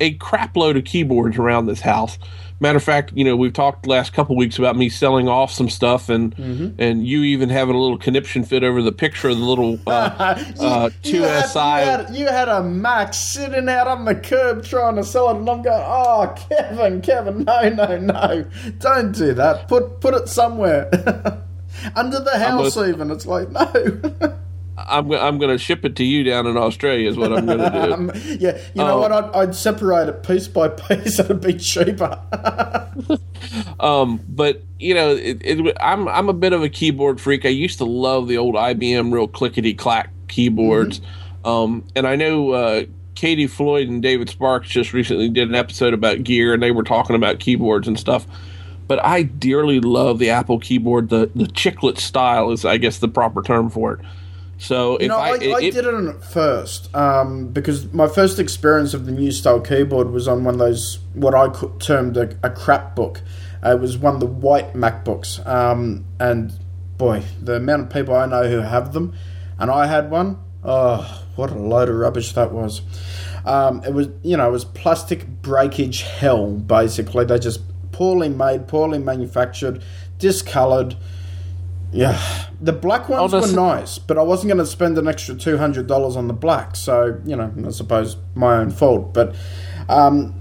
Speaker 3: a crapload of keyboards around this house. Matter of fact, you know, we've talked the last couple weeks about me selling off some stuff, and
Speaker 2: Mm-hmm.
Speaker 3: and you even having a little conniption fit over the picture of the little uh, uh,
Speaker 2: You
Speaker 3: two
Speaker 2: had-
Speaker 3: SI.
Speaker 2: You had, you had a Mac sitting out on the curb trying to sell it, and I'm going, "Oh, Kevin, Kevin, no, no, no, don't do that. Put put it somewhere under the house, even." It's like, no.
Speaker 3: I'm I'm going to ship it to you down in Australia. Is what I'm going to do.
Speaker 2: Um, yeah, you know
Speaker 3: Oh.
Speaker 2: what? I'd, I'd separate it piece by piece. It'd be cheaper.
Speaker 3: Um, but you know, it, it, I'm I'm a bit of a keyboard freak. I used to love the old IBM real clickety clack keyboards, um, and I know uh, Katie Floyd and David Sparks just recently did an episode about gear, and they were talking about keyboards and stuff. But I dearly love the Apple keyboard. The the chiclet style is, I guess, the proper term for it. So if
Speaker 2: You know, I,
Speaker 3: I,
Speaker 2: I, did it at first um, because my first experience of the new style keyboard was on one of those what I termed a, a crap book. Uh, it was one of the white MacBooks, um, and boy, the amount of people I know who have them, and I had one. Oh, what a load of rubbish that was! Um, it was, you know, it was plastic breakage hell. Basically, they just poorly made, poorly manufactured, discolored. Yeah, the black ones
Speaker 3: that's-
Speaker 2: were nice, but I wasn't going to spend an extra two hundred dollars on the black. So you know, I suppose my own fault. But um,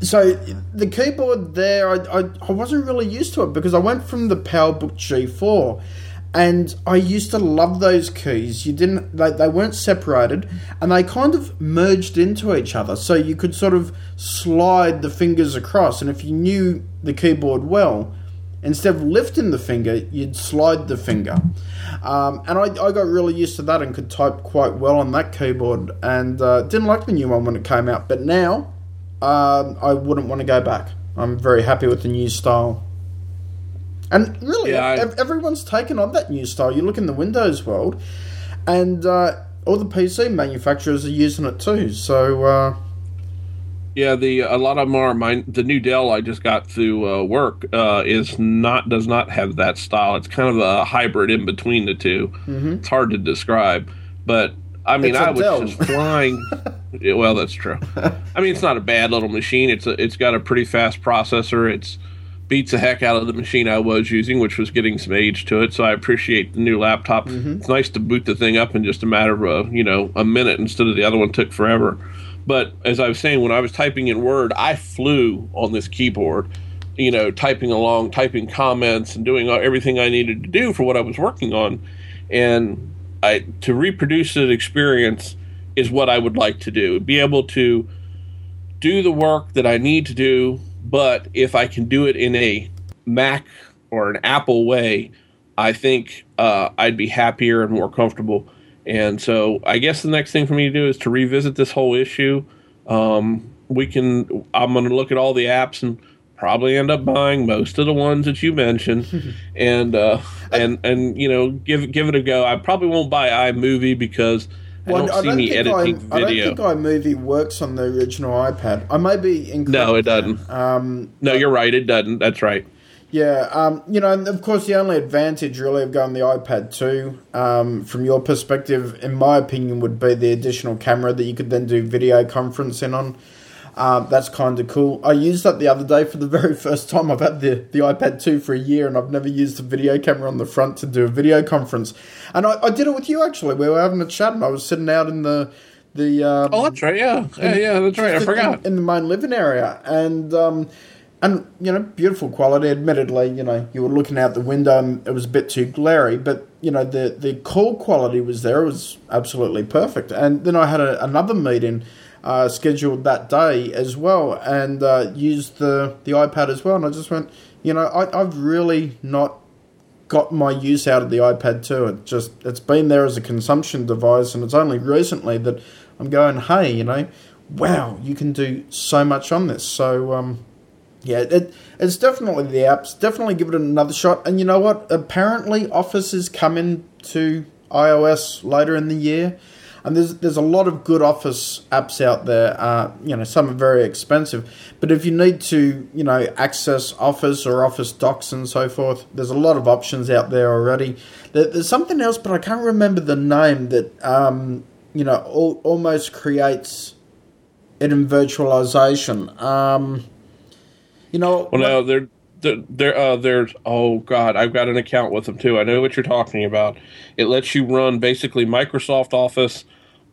Speaker 2: so the keyboard there, I, I I wasn't really used to it because I went from the PowerBook G4, and I used to love those keys. You didn't they, they weren't separated, and they kind of merged into each other, so you could sort of slide the fingers across. And if you knew the keyboard well, instead of lifting the finger, you'd slide the finger. Um, and I, I got really used to that and could type quite well on that keyboard. And uh, didn't like the new one when it came out, but now um, I wouldn't want to go back. I'm very happy with the new style. And really,
Speaker 3: Yeah, I-
Speaker 2: everyone's taken on that new style. You look in the Windows world, and uh, all the PC manufacturers are using it too. So, uh,
Speaker 3: Yeah, the a lot of them are. My the new Dell I just got through uh, work uh, is not does not have that style. It's kind of a hybrid in between the 2 Mm-hmm. It's hard to describe, but I mean,
Speaker 2: It's
Speaker 3: I was
Speaker 2: Dell.
Speaker 3: just flying. Yeah, well, that's true. I mean, it's not a bad little machine. It's a, it's got a pretty fast processor. It's beats the heck out of the machine I was using, which was getting some age to it. So I appreciate the new laptop.
Speaker 2: Mm-hmm.
Speaker 3: It's nice to boot the thing up in just a matter of a, you know a minute instead of the other one took forever. But as I was saying, when I was typing in Word, I flew on this keyboard. You know, typing along, typing comments, and doing everything I needed to do for what I was working on. And I to reproduce that experience is what I would like to do. Be able to do the work that I need to do, but if I can do it in a Mac or an Apple way, I think uh, I'd be happier and more comfortable. And so I guess the next thing for me to do is to revisit this whole issue. Um, we can. I'm going to look at all the apps and probably end up buying most of the ones that you mentioned, and uh, and and you know give give it a go. I probably won't buy iMovie because I
Speaker 2: well,
Speaker 3: don't see me
Speaker 2: think
Speaker 3: editing
Speaker 2: I, I don't think iMovie works on the original iPad. I may be incorrect.
Speaker 3: No, it doesn't.
Speaker 2: Um,
Speaker 3: no, you're right. It doesn't. That's right.
Speaker 2: Yeah, um, you know, and of course, the only advantage really of going the iPad 2, um, from your perspective, in my opinion, would be the additional camera that you could then do video conferencing on. Um, that's kind of cool. I used that the other day for the very first time. I've had the, the iPad 2 for a year and I've never used a video camera on the front to do a video conference. And I, I did it with you actually. We were having a chat and I was sitting out in the. the um,
Speaker 3: Oh, that's right. Yeah, yeah, yeah. That's right. I
Speaker 2: in-
Speaker 3: forgot.
Speaker 2: in, the main living area, and um, and you know, beautiful quality. Admittedly, you know, you were looking out the window and it was a bit too glary, but you know, the the call quality was there. It was absolutely perfect. And then I had a, another meeting uh, scheduled that day as well, and uh, used the the iPad as well. And I just went, you know, I, I've really not got my use out of the iPad too. It just it's been there as a consumption device, and it's only recently that I'm going, hey, you know, wow, you can do so much on this. So um, yeah, it, it's definitely the apps. Definitely give it another shot. And you know what? Apparently, Office is coming to iOS later in the year. And there's there's a lot of good Office apps out there. Uh, you know, some are very expensive, but if you need to, you know, access Office or Office Docs and so forth, there's a lot of options out there already. There, there's something else, but I can't remember the name that um, you know al- almost creates it in virtualization. Um, you know,
Speaker 3: Well, no, they're they're, uh, there's oh god, I've got an account with them too. I know what you're talking about. It lets you run basically Microsoft Office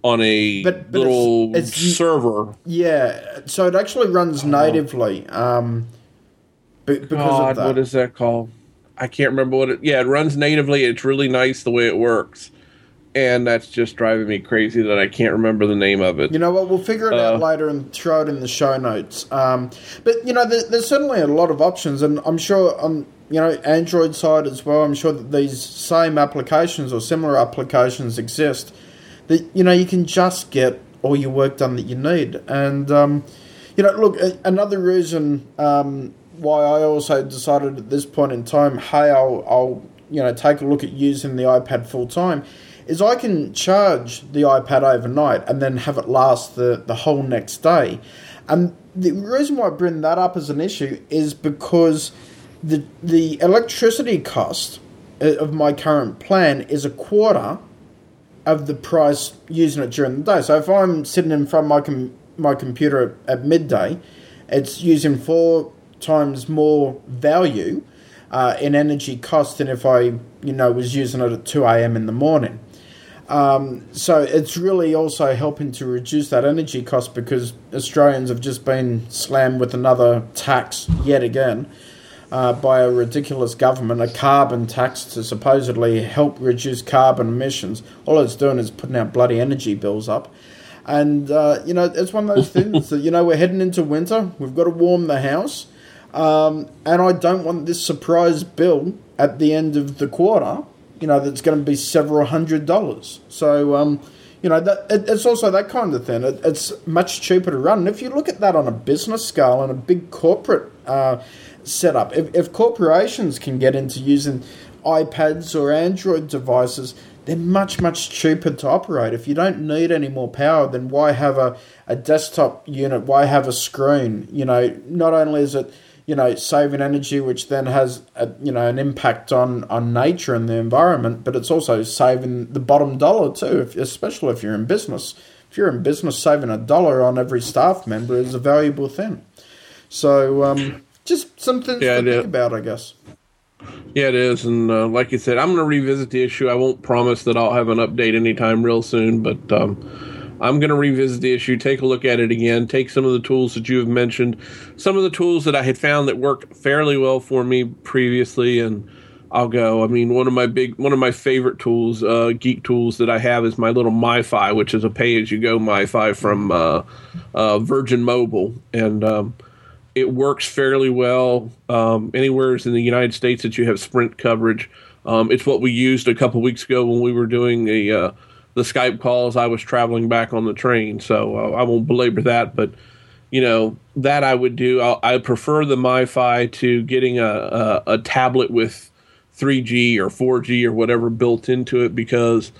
Speaker 3: on a
Speaker 2: But- but
Speaker 3: little
Speaker 2: it's- it's-
Speaker 3: server.
Speaker 2: Yeah, so it actually runs natively um, be- because
Speaker 3: God,
Speaker 2: of that.
Speaker 3: what is that called? I can't remember what it. Yeah, it runs natively. It's really nice the way it works, and that's just driving me crazy that I can't remember the name of it.
Speaker 2: you know what? We'll figure it out
Speaker 3: Uh,
Speaker 2: later and throw it in the show notes. Um, but you know, there, there's certainly a lot of options, and I'm sure on you know Android side as well. I'm sure that these same applications or similar applications exist. That you know you can just get all your work done that you need, and um, you know, look, another reason um, why I also decided at this point in time, hey, I'll, I'll you know take a look at using the iPad full time, is I can charge the iPad overnight and then have it last the, the whole next day. And the reason why I bring that up as an issue is because the the electricity cost uh, of my current plan is a quarter of the price using it during the day. So if I'm sitting in front of my com- my computer at, at midday, it's using four times more value uh, in energy cost than if I you know was using it at two a.m. in the morning. Um, so it's really also helping to reduce that energy cost because Australians have just been slammed with another tax yet again uh, by a ridiculous government, a carbon tax to supposedly help reduce carbon emissions. All it's doing is putting our bloody energy bills up. And, uh, you know, it's one of those things that, you know, we're heading into winter, we've got to warm the house, um, and I don't want this surprise bill at the end of the quarter, you know, that's going to be several hundred dollars. So, um, you know, that it, it's also that kind of thing. It, it's much cheaper to run. And if you look at that on a business scale and a big corporate uh, setup, if, if corporations can get into using iPads or Android devices, they're much, much cheaper to operate. If you don't need any more power, then why have a, a desktop unit? Why have a screen? You know, not only is it you know saving energy, which then has a, you know an impact on on nature and the environment, but it's also saving the bottom dollar too. If, especially if you're in business, if you're in business, saving a dollar on every staff member is a valuable thing. So um, just something
Speaker 3: Yeah,
Speaker 2: to think
Speaker 3: is.
Speaker 2: about, I guess.
Speaker 3: Yeah, it is, and uh, like you said, I'm going to revisit the issue. I won't promise that I'll have an update anytime real soon, but um, I'm going to revisit the issue, take a look at it again, take some of the tools that you have mentioned, some of the tools that I had found that worked fairly well for me previously, and I'll go. I mean, one of my big, one of my favorite tools, uh, geek tools that I have is my little MiFi, which is a pay-as-you-go MiFi from uh, uh, Virgin Mobile, and um, it works fairly well um, anywhere in the United States that you have Sprint coverage. Um, it's what we used a couple weeks ago when we were doing a uh, the Skype calls. I was traveling back on the train, so uh, I won't belabor that. But you know that I would do. I'll, I prefer the MiFi to getting a, a, a tablet with 3G or 4G or whatever built into it because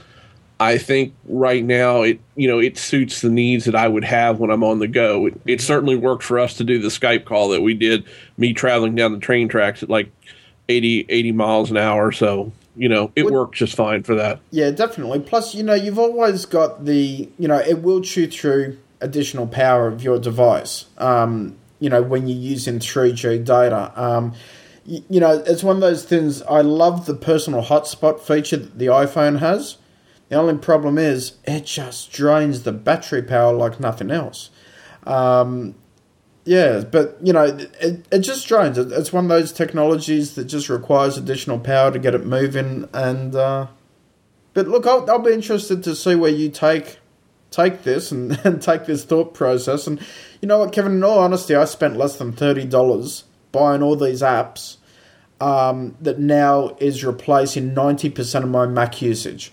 Speaker 3: I think right now it you know it suits the needs that I would have when I'm on the go. It, it certainly worked for us to do the Skype call that we did. Me traveling down the train tracks at like 80, 80 miles an hour, so you know it
Speaker 2: Would-
Speaker 3: worked just fine for that.
Speaker 2: Yeah, definitely. Plus, you know, you've always got the, you know, it will chew through additional power of your device. Um, you know, when you're using 3G data. Um, you, you know, it's one of those things. I love the personal hotspot feature that the iPhone has. The only problem is it just drains the battery power like nothing else. Um, Yeah, but you know, it, it just drones. It, it's one of those technologies that just requires additional power to get it moving. And uh, but look, I'll, I'll be interested to see where you take take this and, and take this thought process. And you know what, Kevin? In all honesty, I spent less than thirty dollars buying all these apps um, that now is replacing ninety percent of my Mac usage.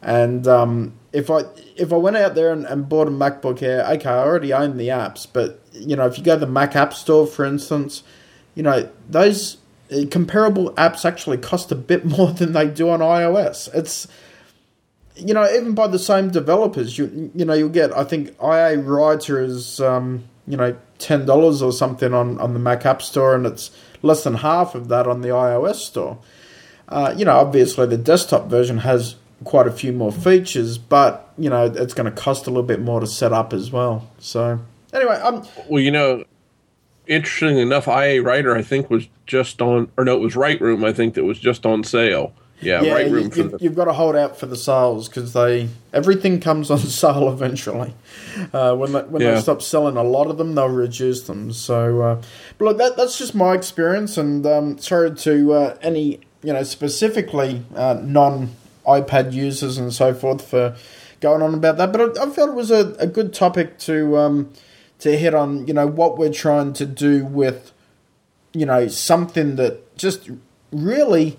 Speaker 2: And um, if I if I went out there and, and bought a MacBook Air, okay, I already own the apps, but you know, if you go to the Mac App Store, for instance, you know those uh, comparable apps actually cost a bit more than they do on iOS. It's you know even by the same developers, you you know you'll get I think IA Writer is um, you know ten dollars or something on on the Mac App Store, and it's less than half of that on the iOS store. Uh, you know, obviously the desktop version has quite a few more features, but you know it's going to cost a little bit more to set up as well. So anyway, um,
Speaker 3: well, you know, interesting enough, IA Writer I think was just on, or no, it was WriteRoom I think that was just on sale. Yeah,
Speaker 2: yeah,
Speaker 3: WriteRoom.
Speaker 2: You, have the- got to hold out for the sales because they everything comes on sale eventually. Uh, when they, when
Speaker 3: Yeah.
Speaker 2: they stop selling a lot of them, they'll reduce them. So, uh, but look, that that's just my experience, and um, sorry to uh, any you know specifically uh, non iPad users and so forth for going on about that. But I, I felt it was a, a good topic to um, to hit on. You know what we're trying to do with you know something that just really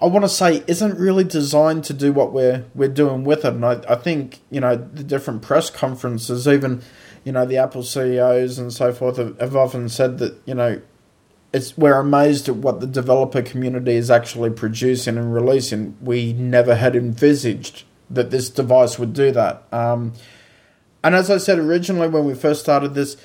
Speaker 2: I want to say isn't really designed to do what we're we're doing with it. And I, I think you know the different press conferences, even you know the Apple CEOs and so forth, have, have often said that you know it's we're amazed at what the developer community is actually producing and releasing. We never had envisaged that this device would do that. Um, and as I said originally when we first started this,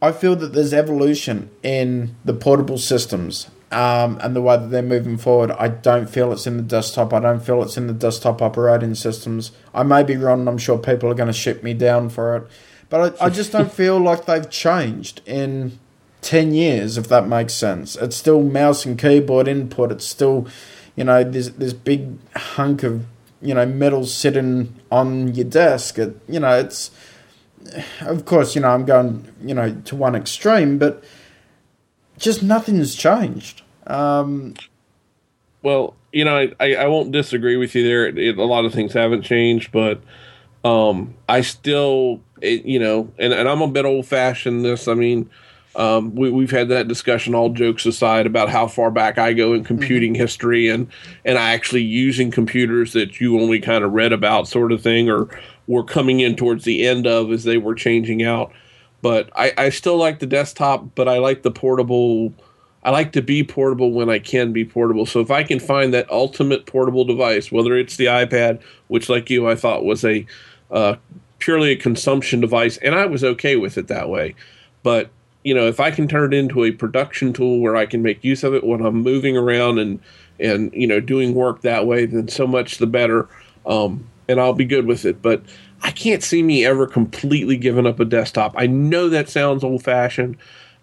Speaker 2: I feel that there's evolution in the portable systems um, and the way that they're moving forward. I don't feel it's in the desktop. I don't feel it's in the desktop operating systems. I may be wrong. and I'm sure people are going to ship me down for it. But I, I just don't feel like they've changed in 10 years, if that makes sense. It's still mouse and keyboard input. It's still, you know, this, this big hunk of, you know, metal sitting on your desk. It, you know, it's of course, you know, I'm going, you know, to one extreme, but just nothing's changed. Um,
Speaker 3: Well, you know, I, I won't disagree with you there. It, it- a lot of things haven't changed, but um, I still, it, you know, and, and I'm a bit old fashioned. This, I mean, um, we, we've had that discussion. All jokes aside, about how far back I go in computing history, and and I actually using computers that you only kind of read about, sort of thing, or were coming in towards the end of as they were changing out. But I, I still like the desktop, but I like the portable. I like to be portable when I can be portable. So if I can find that ultimate portable device, whether it's the iPad, which like you I thought was a uh, purely a consumption device, and I was okay with it that way. But you know, if I can turn it into a production tool where I can make use of it when I'm moving around and and you know doing work that way, then so much the better. Um, and I'll be good with it. But I can't see me ever completely giving up a desktop. I know that sounds old fashioned.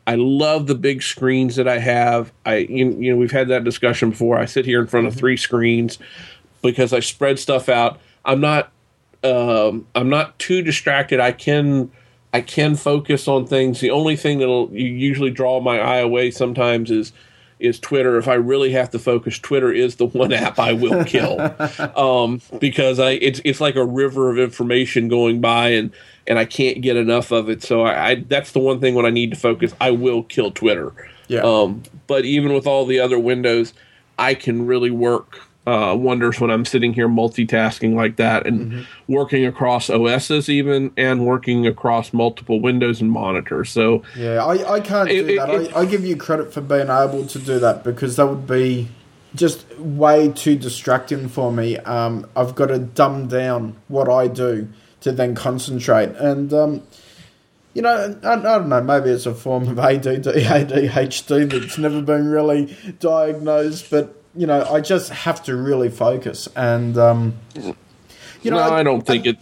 Speaker 3: I love the big screens that I have. I you, you know we've had that discussion before. I sit here in front of three screens because I spread stuff out. I'm not um, I'm not too distracted. I can I can focus on things. The only thing that'll you usually draw my eye away sometimes is is Twitter. If I really have to focus, Twitter is the one app I will kill um, because I it's it's like a river of information going by and and I can't get enough of it. So I, I that's the one thing when I need to focus, I will kill Twitter.
Speaker 2: Yeah.
Speaker 3: Um, but even with all the other windows, I can really work uh, wonders when I'm sitting here multitasking like that and working across OSs even and working across multiple windows and monitors. So
Speaker 2: yeah, I, I can't do
Speaker 3: It- it-
Speaker 2: that.
Speaker 3: it-
Speaker 2: I, I give you credit for being able to do that because that would be just way too distracting for me. Um, I've got to dumb down what I do to then concentrate. And, um, you know, I, I don't know, maybe it's a form of ADD, ADHD that's never been really diagnosed, but, you know, I just have to really focus. And, um, you know,
Speaker 3: no, I, don't think it.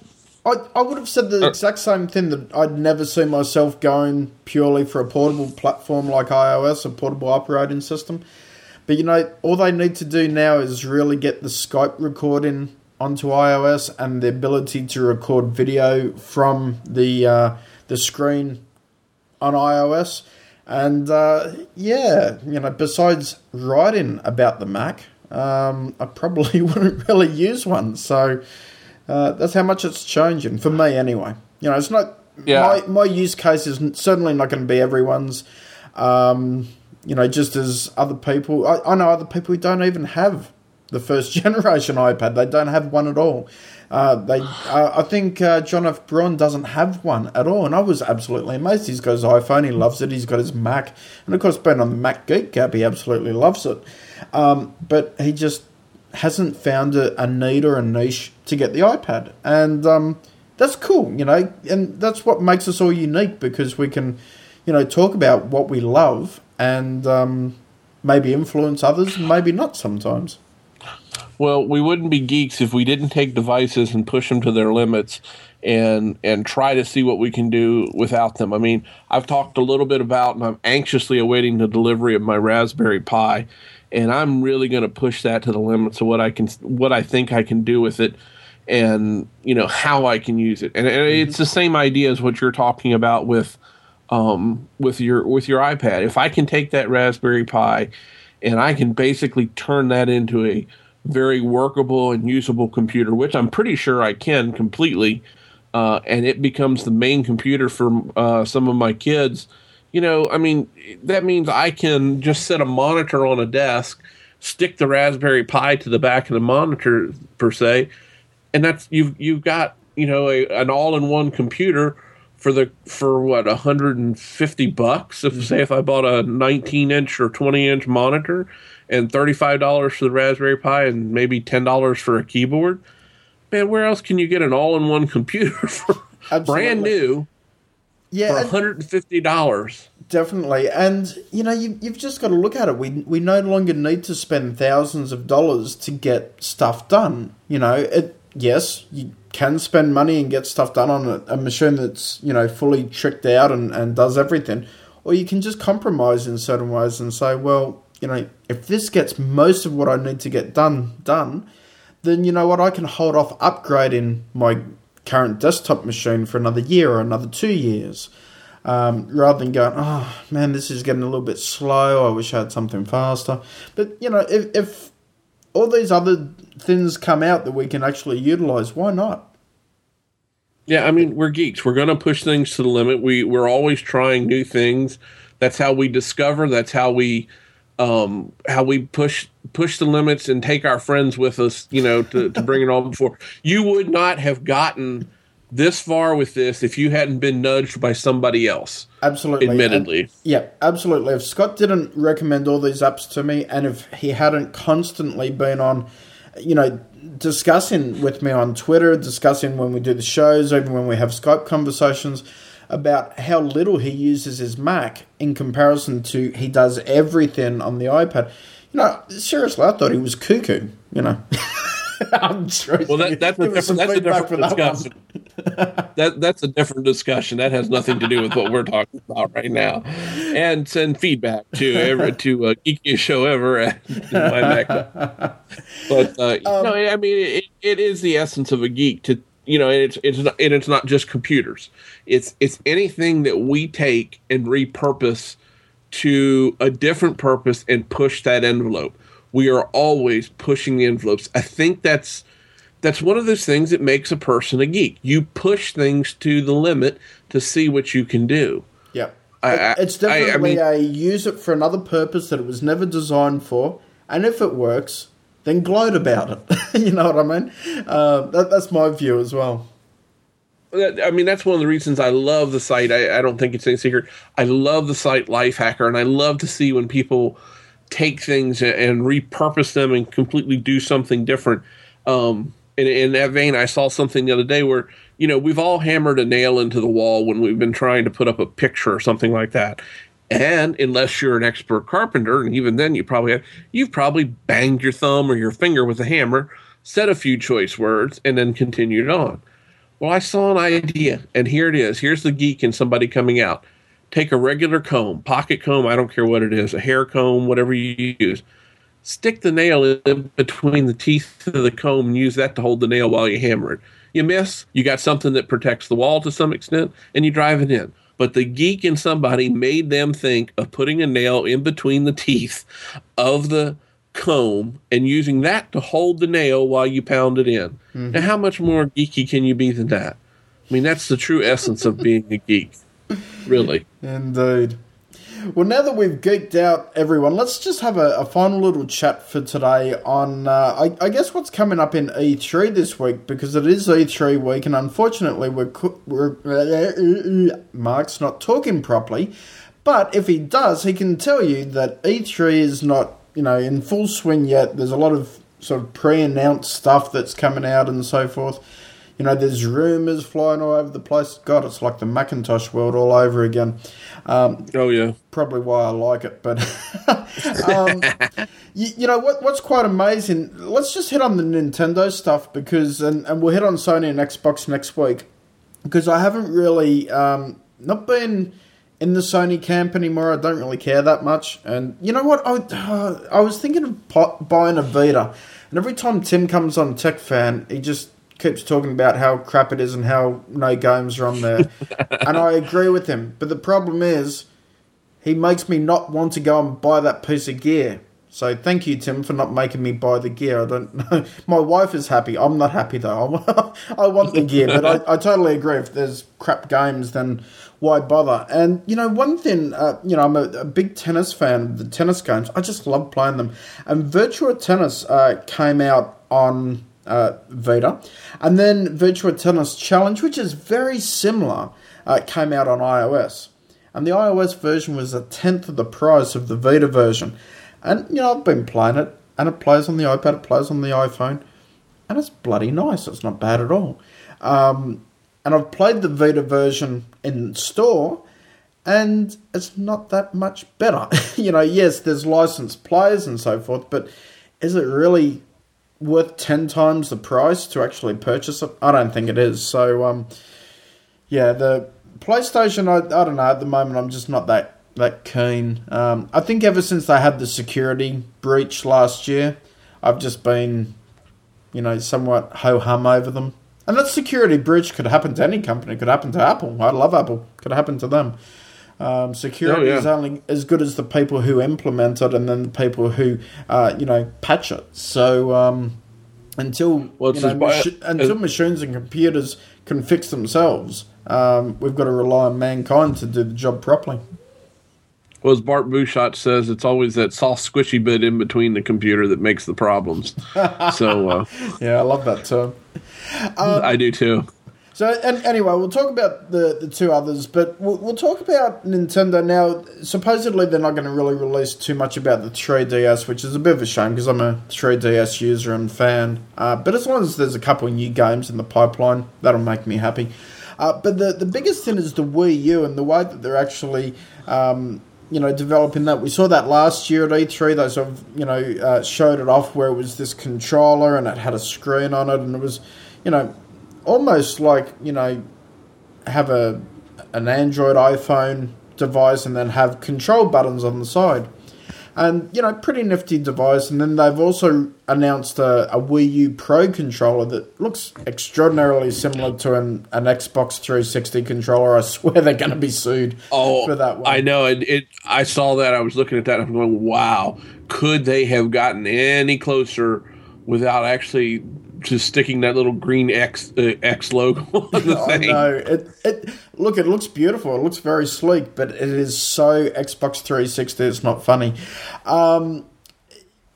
Speaker 2: I, I would have said the exact same thing that I'd never see myself going purely for a portable platform like iOS, a portable operating system. But you know, all they need to do now is really get the Skype recording onto iOS and the ability to record video from the uh, the screen on iOS. And uh, yeah, you know, besides writing about the Mac, um, I probably wouldn't really use one. So uh, that's how much it's changing for me, anyway. You know, it's not
Speaker 3: Yeah.
Speaker 2: my my use case is certainly not going to be everyone's. Um, you know, just as other people, I, I know other people who don't even have the first generation iPad. They don't have one at all. Uh, they, uh, I think uh, John F. Braun doesn't have one at all, and I was absolutely amazed. He's got his iPhone, he loves it. He's got his Mac, and of course, being on the Mac Geek Gab, he absolutely loves it. Um, but he just hasn't found a, a need or a niche to get the iPad, and um, that's cool, you know. And that's what makes us all unique because we can, you know, talk about what we love and um, maybe influence others, maybe not sometimes.
Speaker 3: Well, we wouldn't be geeks if we didn't take devices and push them to their limits and and try to see what we can do without them. I mean, I've talked a little bit about and I'm anxiously awaiting the delivery of my Raspberry Pi and I'm really going to push that to the limits of what I can what I think I can do with it and, you know, how I can use it. And, and it's the same idea as what you're talking about with um, with your with your iPad. If I can take that Raspberry Pi and I can basically turn that into a very workable and usable computer, which I'm pretty sure I can completely, uh, and it becomes the main computer for uh, some of my kids. You know, I mean, that means I can just set a monitor on a desk, stick the Raspberry Pi to the back of the monitor per se, and that's you've you've got you know a, an all-in-one computer for the for what 150 bucks if mm-hmm. say if i bought a 19 inch or 20 inch monitor and $35 for the raspberry pi and maybe $10 for a keyboard? Man where else can you get an all-in-one computer for brand new
Speaker 2: Yeah,
Speaker 3: for
Speaker 2: and-
Speaker 3: $150
Speaker 2: Definitely, and you know you, you've just got to look at it. We we no longer need to spend thousands of dollars to get stuff done. You know, it yes, you can spend money and get stuff done on a, a machine that's you know fully tricked out and, and does everything, or you can just compromise in certain ways and say, well, you know, if this gets most of what I need to get done done, then you know what I can hold off upgrading my current desktop machine for another year or another two years um, rather than going, oh man, this is getting a little bit slow. I wish I had something faster. But you know, if, if all these other things come out that we can actually utilize, why not?
Speaker 3: Yeah, I mean, we're geeks. We're going to push things to the limit. We we're always trying new things. That's how we discover. That's how we um how we push push the limits and take our friends with us, you know, to to bring it on before. You would not have gotten this far with this if you hadn't been nudged by somebody else.
Speaker 2: Absolutely.
Speaker 3: Admittedly.
Speaker 2: And- yeah, absolutely. If Scott didn't recommend all these apps to me, and if he hadn't constantly been on, you know, discussing with me on Twitter, discussing when we do the shows, even when we have Skype conversations about how little he uses his Mac in comparison to he does everything on the iPad. You know, seriously, I thought he was cuckoo. You know. I'm sure.
Speaker 3: Well, that, that's a different, that's a different
Speaker 2: for that
Speaker 3: discussion. that that's a different discussion. That has nothing to do with what we're talking about right now. And send feedback to every, to uh, geekiest show ever at my Mac. But uh, no, I mean it, it is the essence of a geek to you know, and it's it's not, and it's not just computers. It's it's anything that we take and repurpose to a different purpose and push that envelope. We are always pushing the envelopes. I think that's that's one of those things that makes a person a geek. You push things to the limit to see what you can do.
Speaker 2: Yeah.
Speaker 3: I-
Speaker 2: It- it's
Speaker 3: I- I mean-
Speaker 2: a use it for another purpose that it was never designed for, and if it works, then gloat about it. you know what I mean? Uh, that, that's my view as well.
Speaker 3: I mean, that's one of the reasons I love the site. I, I don't think it's any secret. I love the site Lifehacker, and I love to see when people take things and, repurpose them and completely do something different. Um, in, in that vein, I saw something the other day where you know we've all hammered a nail into the wall when we've been trying to put up a picture or something like that. And unless you're an expert carpenter, and even then you probably have, you've probably banged your thumb or your finger with a hammer, said a few choice words, and then continued on. Well, I saw an idea, and here it is. Here's the geek and somebody coming out. Take a regular comb, pocket comb, I don't care what it is, a hair comb, whatever you use. Stick the nail in between the teeth of the comb and use that to hold the nail while you hammer it. You miss, you got something that protects the wall to some extent, and you drive it in. but the geek in somebody made them think of putting a nail in between the teeth of the comb and using that to hold the nail while you pound it in.
Speaker 2: Mm-hmm.
Speaker 3: Now, how much more geeky can you be than that? I mean, that's the true essence of being a geek, really.
Speaker 2: Indeed. Well, now that we've geeked out everyone, let's just have a, a final little chat for today on, uh, I, I, guess, what's coming up in E3 this week, because it is E3 week, and unfortunately, we're, we're Mark's not talking properly. But if he does, he can tell you that E3 is not, you know, in full swing yet. There's a lot of sort of pre-announced stuff that's coming out and so forth. You know, there's rumours flying all over the place. God, it's like the Macintosh world all over again. Um,
Speaker 3: oh yeah,
Speaker 2: probably why I like it. But um, you, you, know what? What's quite amazing? Let's just hit on the Nintendo stuff because, and, and we'll hit on Sony and Xbox next week because I haven't really um, not been in the Sony camp anymore. I don't really care that much. And you know what? I, uh, I was thinking of buying a Vita, and every time Tim comes on Tech Fan, he just keeps talking about how crap it is and how no games are on there. and I agree with him. But the problem is, he makes me not want to go and buy that piece of gear. So thank you, Tim, for not making me buy the gear. I don't know. My wife is happy. I'm not happy though. I want the gear, but I, I totally agree. If there's crap games, then why bother? And you know, one thing, uh, you know, I'm a, a, big tennis fan of the tennis games. I just love playing them. And Virtua Tennis uh, came out on uh, Vita. And then Virtua Tennis Challenge, which is very similar, uh, came out on iOS. And the iOS version was a tenth of the price of the Vita version. And, you know, I've been playing it, and it plays on the iPad, it plays on the iPhone, and it's bloody nice. It's not bad at all. Um, and I've played the Vita version in store, and it's not that much better. you know, yes, there's licensed players and so forth, but is it really worth 10 times the price to actually purchase it? I don't think it is. So, um, yeah, the PlayStation, I, I don't know, at the moment I'm just not that, that keen. Um, I think ever since they had the security breach last year, I've just been, you know, somewhat ho hum over them. And that security breach could happen to any company. Could happen to Apple. I love Apple. Could happen to them. Um, security oh, yeah. is only as good as the people who implement it and then the people who, uh, you know, patch it. So um, until well, you know, machi- until machines and computers can fix themselves, um, we've got to rely on mankind to do the job properly.
Speaker 3: Well, as Bart Busschots says, it's always that soft, squishy bit in between the computer that makes the problems. so, uh,
Speaker 2: yeah, I love that term.
Speaker 3: Um, I do too.
Speaker 2: So, and anyway, we'll talk about the, the two others, but we'll, we'll talk about Nintendo now. Supposedly, they're not going to really release too much about the 3DS, which is a bit of a shame because I'm a 3DS user and fan. Uh, but as long as there's a couple of new games in the pipeline, that'll make me happy. Uh, but the, the biggest thing is the Wii U and the way that they're actually. Um, you know, developing that. We saw that last year at E3. They sort of, you know, uh, showed it off where it was this controller and it had a screen on it, and it was, you know, almost like you know have a an Android iPhone device and then have control buttons on the side. And you know, pretty nifty device. And then they've also announced a, a Wii U Pro controller that looks extraordinarily similar to an, an Xbox 360 controller. I swear they're going to be sued
Speaker 3: oh,
Speaker 2: for that one.
Speaker 3: I know. It, it. I saw that. I was looking at that. And I'm going, wow. Could they have gotten any closer without actually just sticking that little green X uh, X logo on the thing.
Speaker 2: No, it, it look it looks beautiful. It looks very sleek, but it is so Xbox 360. It's not funny. Um,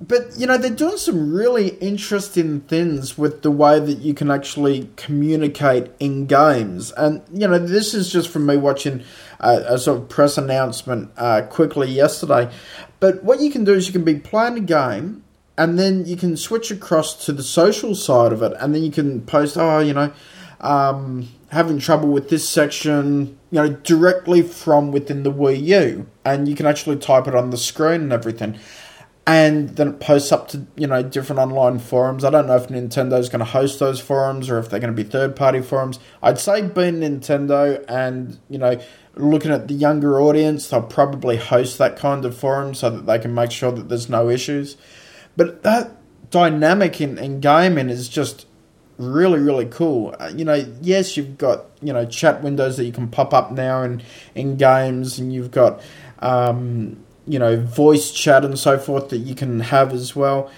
Speaker 2: but you know they're doing some really interesting things with the way that you can actually communicate in games, and you know this is just from me watching a, a sort of press announcement uh, quickly yesterday. But what you can do is you can be playing a game and then you can switch across to the social side of it, and then you can post, oh, you know, um, having trouble with this section, you know, directly from within the Wii U, and you can actually type it on the screen and everything. And then it posts up to you know different online forums. I don't know if Nintendo's going to host those forums or if they're going to be third party forums. I'd say being Nintendo and you know looking at the younger audience, they'll probably host that kind of forum so that they can make sure that there's no issues. But that dynamic in, in gaming is just really really cool. Uh, you know, yes, you've got you know chat windows that you can pop up now in in games, and you've got um, you know voice chat and so forth that you can have as well.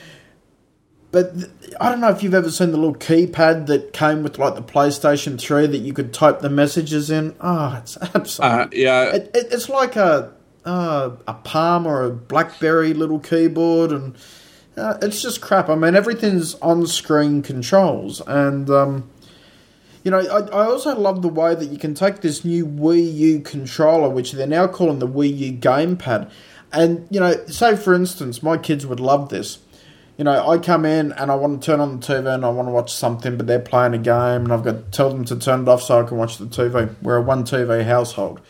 Speaker 2: But th- I don't know if you've ever seen the little keypad that came with like the PlayStation Three that you could type the messages in. Oh, it's absolutely
Speaker 3: Uh, yeah,
Speaker 2: it, it, it's like a uh, a Palm or a BlackBerry little keyboard, and uh, it's just crap. I mean, everything's on screen controls, and um, you know, I, I also love the way that you can take this new Wii U controller, which they're now calling the Wii U gamepad, and you know, say for instance, my kids would love this. You know, I come in and I want to turn on the TV and I want to watch something, but they're playing a game, and I've got to tell them to turn it off so I can watch the TV. We're a one TV household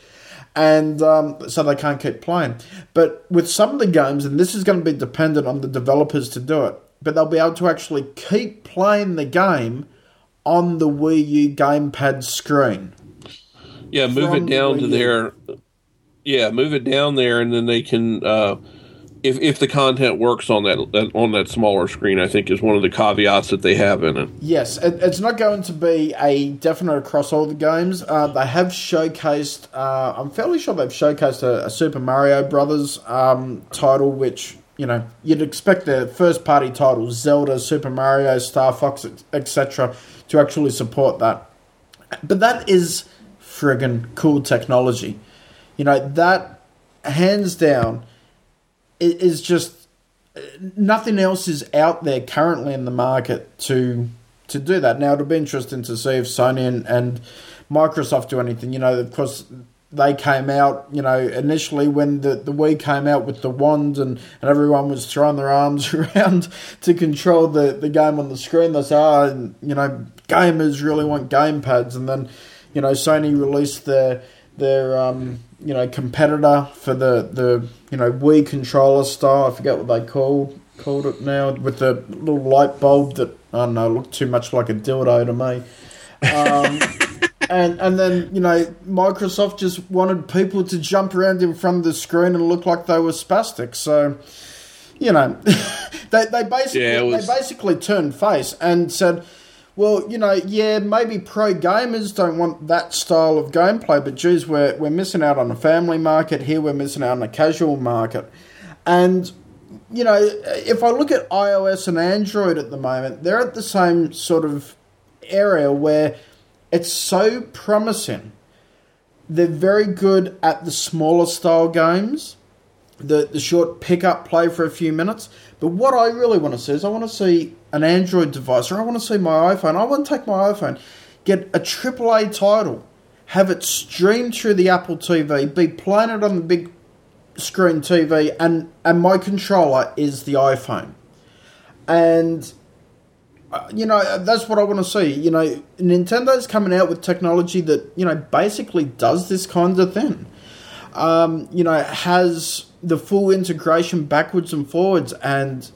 Speaker 2: and um, so they can't keep playing. But with some of the games, and this is going to be dependent on the developers to do it, but they'll be able to actually keep playing the game on the Wii U gamepad screen.
Speaker 3: yeah. Move it down to their. Yeah, move it down there, and then they can. Uh, if if the content works on that, that on that smaller screen, I think is one of the caveats that they have in it.
Speaker 2: Yes, it, it's not going to be a definite across all the games. Uh, they have showcased. Uh, I'm fairly sure they've showcased a, a Super Mario Brothers um, title, which you know you'd expect the first party titles, Zelda, Super Mario, Star Fox, etc., to actually support that. But that is friggin' cool technology. You know that hands down is just nothing else is out there currently in the market to to do that. Now it'll be interesting to see if Sony and, and Microsoft do anything. You know, of course they came out, you know, initially when the, the Wii came out with the wand and, and everyone was throwing their arms around to control the, the game on the screen. They said, oh, you know, gamers really want gamepads. And then, you know, Sony released their, their um, you know, competitor for the, the, you know, Wii controller style. I forget what they called called it now, with the little light bulb that, I don't know, looked too much like a dildo to me. Um, and and then you know Microsoft just wanted people to jump around in front of the screen and look like they were spastic. So you know they they basically
Speaker 3: Yeah, was-
Speaker 2: they basically turned face and said. Well, you know, yeah, maybe pro gamers don't want that style of gameplay, but geez, we're, we're missing out on a family market here, we're missing out on a casual market. And, you know, if I look at iOS and Android at the moment, they're at the same sort of area where it's so promising. They're very good at the smaller style games, the the short pickup play for a few minutes. But what I really want to see is I want to see an Android device, or I want to see my iPhone. I want to take my iPhone, get a AAA title, have it streamed through the Apple TV, be playing it on the big screen TV, and and my controller is the iPhone, and uh, you know that's what I want to see. You know, Nintendo's coming out with technology that you know basically does this kind of thing. Um, you know, has the full integration backwards and forwards, and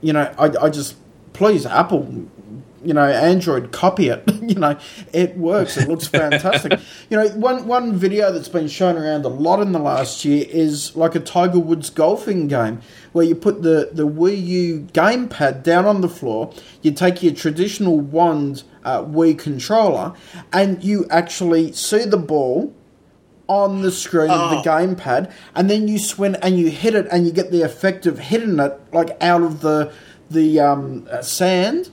Speaker 2: you know, I, I just please Apple, you know, Android copy it. you know, it works. It looks fantastic. you know, one one video that's been shown around a lot in the last year is like a Tiger Woods golfing game where you put the the Wii U gamepad down on the floor. You take your traditional wand uh, Wii controller, and you actually see the ball on the screen of the gamepad, and then you swing and you hit it, and you get the effect of hitting it like out of the the um, uh, sand,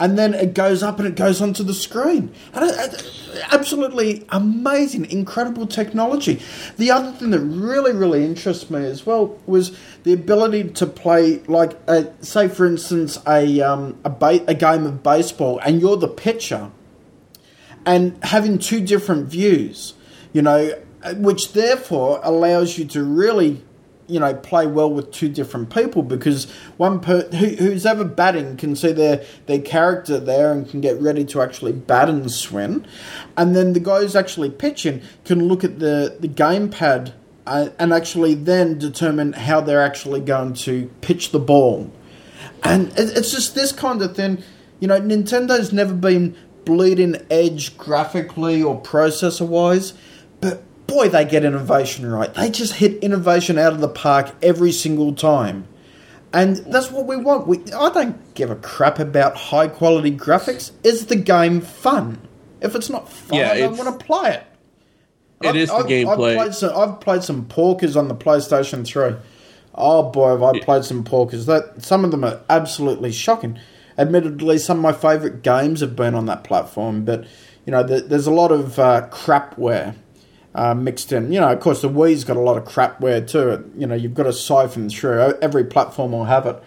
Speaker 2: and then it goes up and it goes onto the screen. And it, it- absolutely amazing, incredible technology. The other thing that really, really interests me as well was the ability to play, like, a, say, for instance, a um, a, ba- a game of baseball, and you're the pitcher and having two different views, you know, which therefore allows you to really, you know, play well with two different people because one per who, who's ever batting can see their their character there and can get ready to actually bat and swing, and then the guy who's actually pitching can look at the the gamepad uh, and actually then determine how they're actually going to pitch the ball. And it- it's just this kind of thing. You know, Nintendo's never been bleeding edge graphically or processor wise, but boy, they get innovation right. They just hit innovation out of the park every single time. And that's what we want. We, I don't give a crap about high quality graphics. Is the game fun? If it's not fun,
Speaker 3: Yeah,
Speaker 2: I don't want to play it.
Speaker 3: It is the gameplay.
Speaker 2: I've played, some, I've played some porkers on the PlayStation 3. Oh boy, have I played some porkers. That Some of them are absolutely shocking. Admittedly, some of my favourite games have been on that platform, but you know, there, there's a lot of uh, crapware uh, mixed in. You know, of course, the Wii's got a lot of crapware too. You know, you've got to siphon through. Every platform will have it.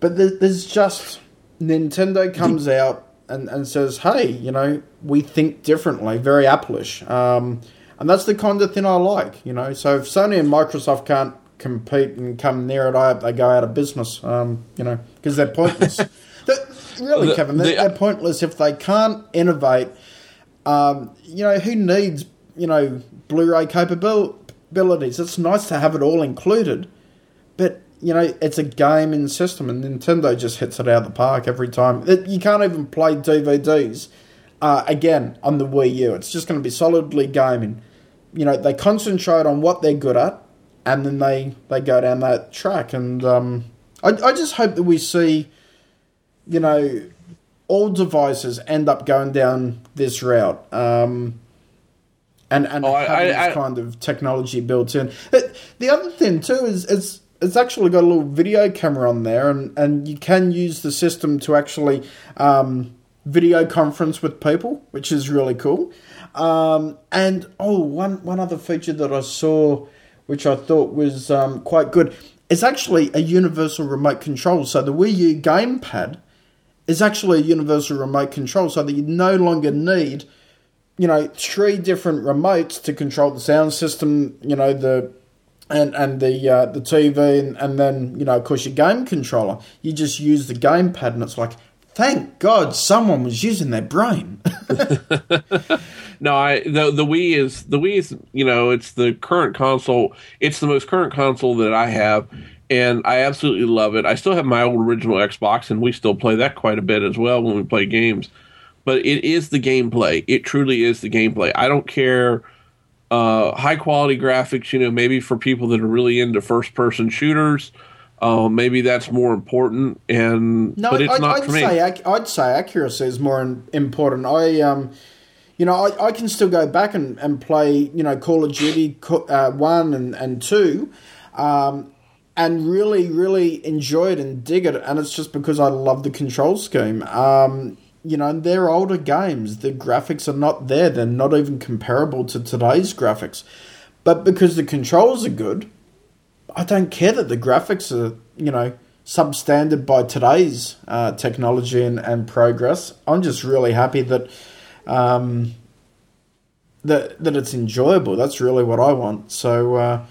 Speaker 2: But there's just Nintendo comes out and, and says, "Hey, you know, we think differently." Very Appleish, um, and that's the kind of thing I like. You know, so if Sony and Microsoft can't compete and come near it, I hope they go out of business. Um, you know, because they're pointless. Really,
Speaker 3: The-
Speaker 2: Kevin, they're,
Speaker 3: the-
Speaker 2: they're pointless if they can't innovate. Um, you know, who needs you know Blu-ray capabilities? It's nice to have it all included. But you know, it's a game gaming system, and Nintendo just hits it out of the park every time. It, you can't even play DVDs uh, again on the Wii U. It's just going to be solidly gaming. You know, they concentrate on what they're good at, and then they they go down that track. And um, I, I just hope that we see, you know, all devices end up going down this route. Um, and and
Speaker 3: Oh,
Speaker 2: having
Speaker 3: I-
Speaker 2: this kind of technology built in. But the other thing too is it's it's actually got a little video camera on there, and and you can use the system to actually um, video conference with people, which is really cool. Um, and oh, one one other feature that I saw, which I thought was um, quite good, is actually a universal remote control. So the Wii U gamepad is actually a universal remote control, so that you no longer need you know three different remotes to control the sound system you know the and and the uh, the TV and, and then you know of course your game controller you just use the game pad, and it's like thank god someone was using their brain
Speaker 3: No, I the the Wii is the Wii is you know it's the current console. It's the most current console that I have, and I absolutely love it. I still have my old original Xbox, and we still play that quite a bit as well when we play games. But it is the gameplay. It truly is the gameplay. I don't care uh, high quality graphics. You know, maybe for people that are really into first person shooters, uh, maybe that's more important. And
Speaker 2: no
Speaker 3: but it's
Speaker 2: I'd,
Speaker 3: not
Speaker 2: I'd
Speaker 3: for me.
Speaker 2: say I'd say accuracy is more important I um you know I, I can still go back and, and play you know Call of Duty uh, 1 and, and 2 um and really, really enjoy it and dig it. And it's just because I love the control scheme. Um, you know, they're older games. The graphics are not there. They're not even comparable to today's graphics. But because the controls are good, I don't care that the graphics are, you know, substandard by today's uh, technology and, and progress. I'm just really happy that um, that that it's enjoyable. That's really what I want. So, uh,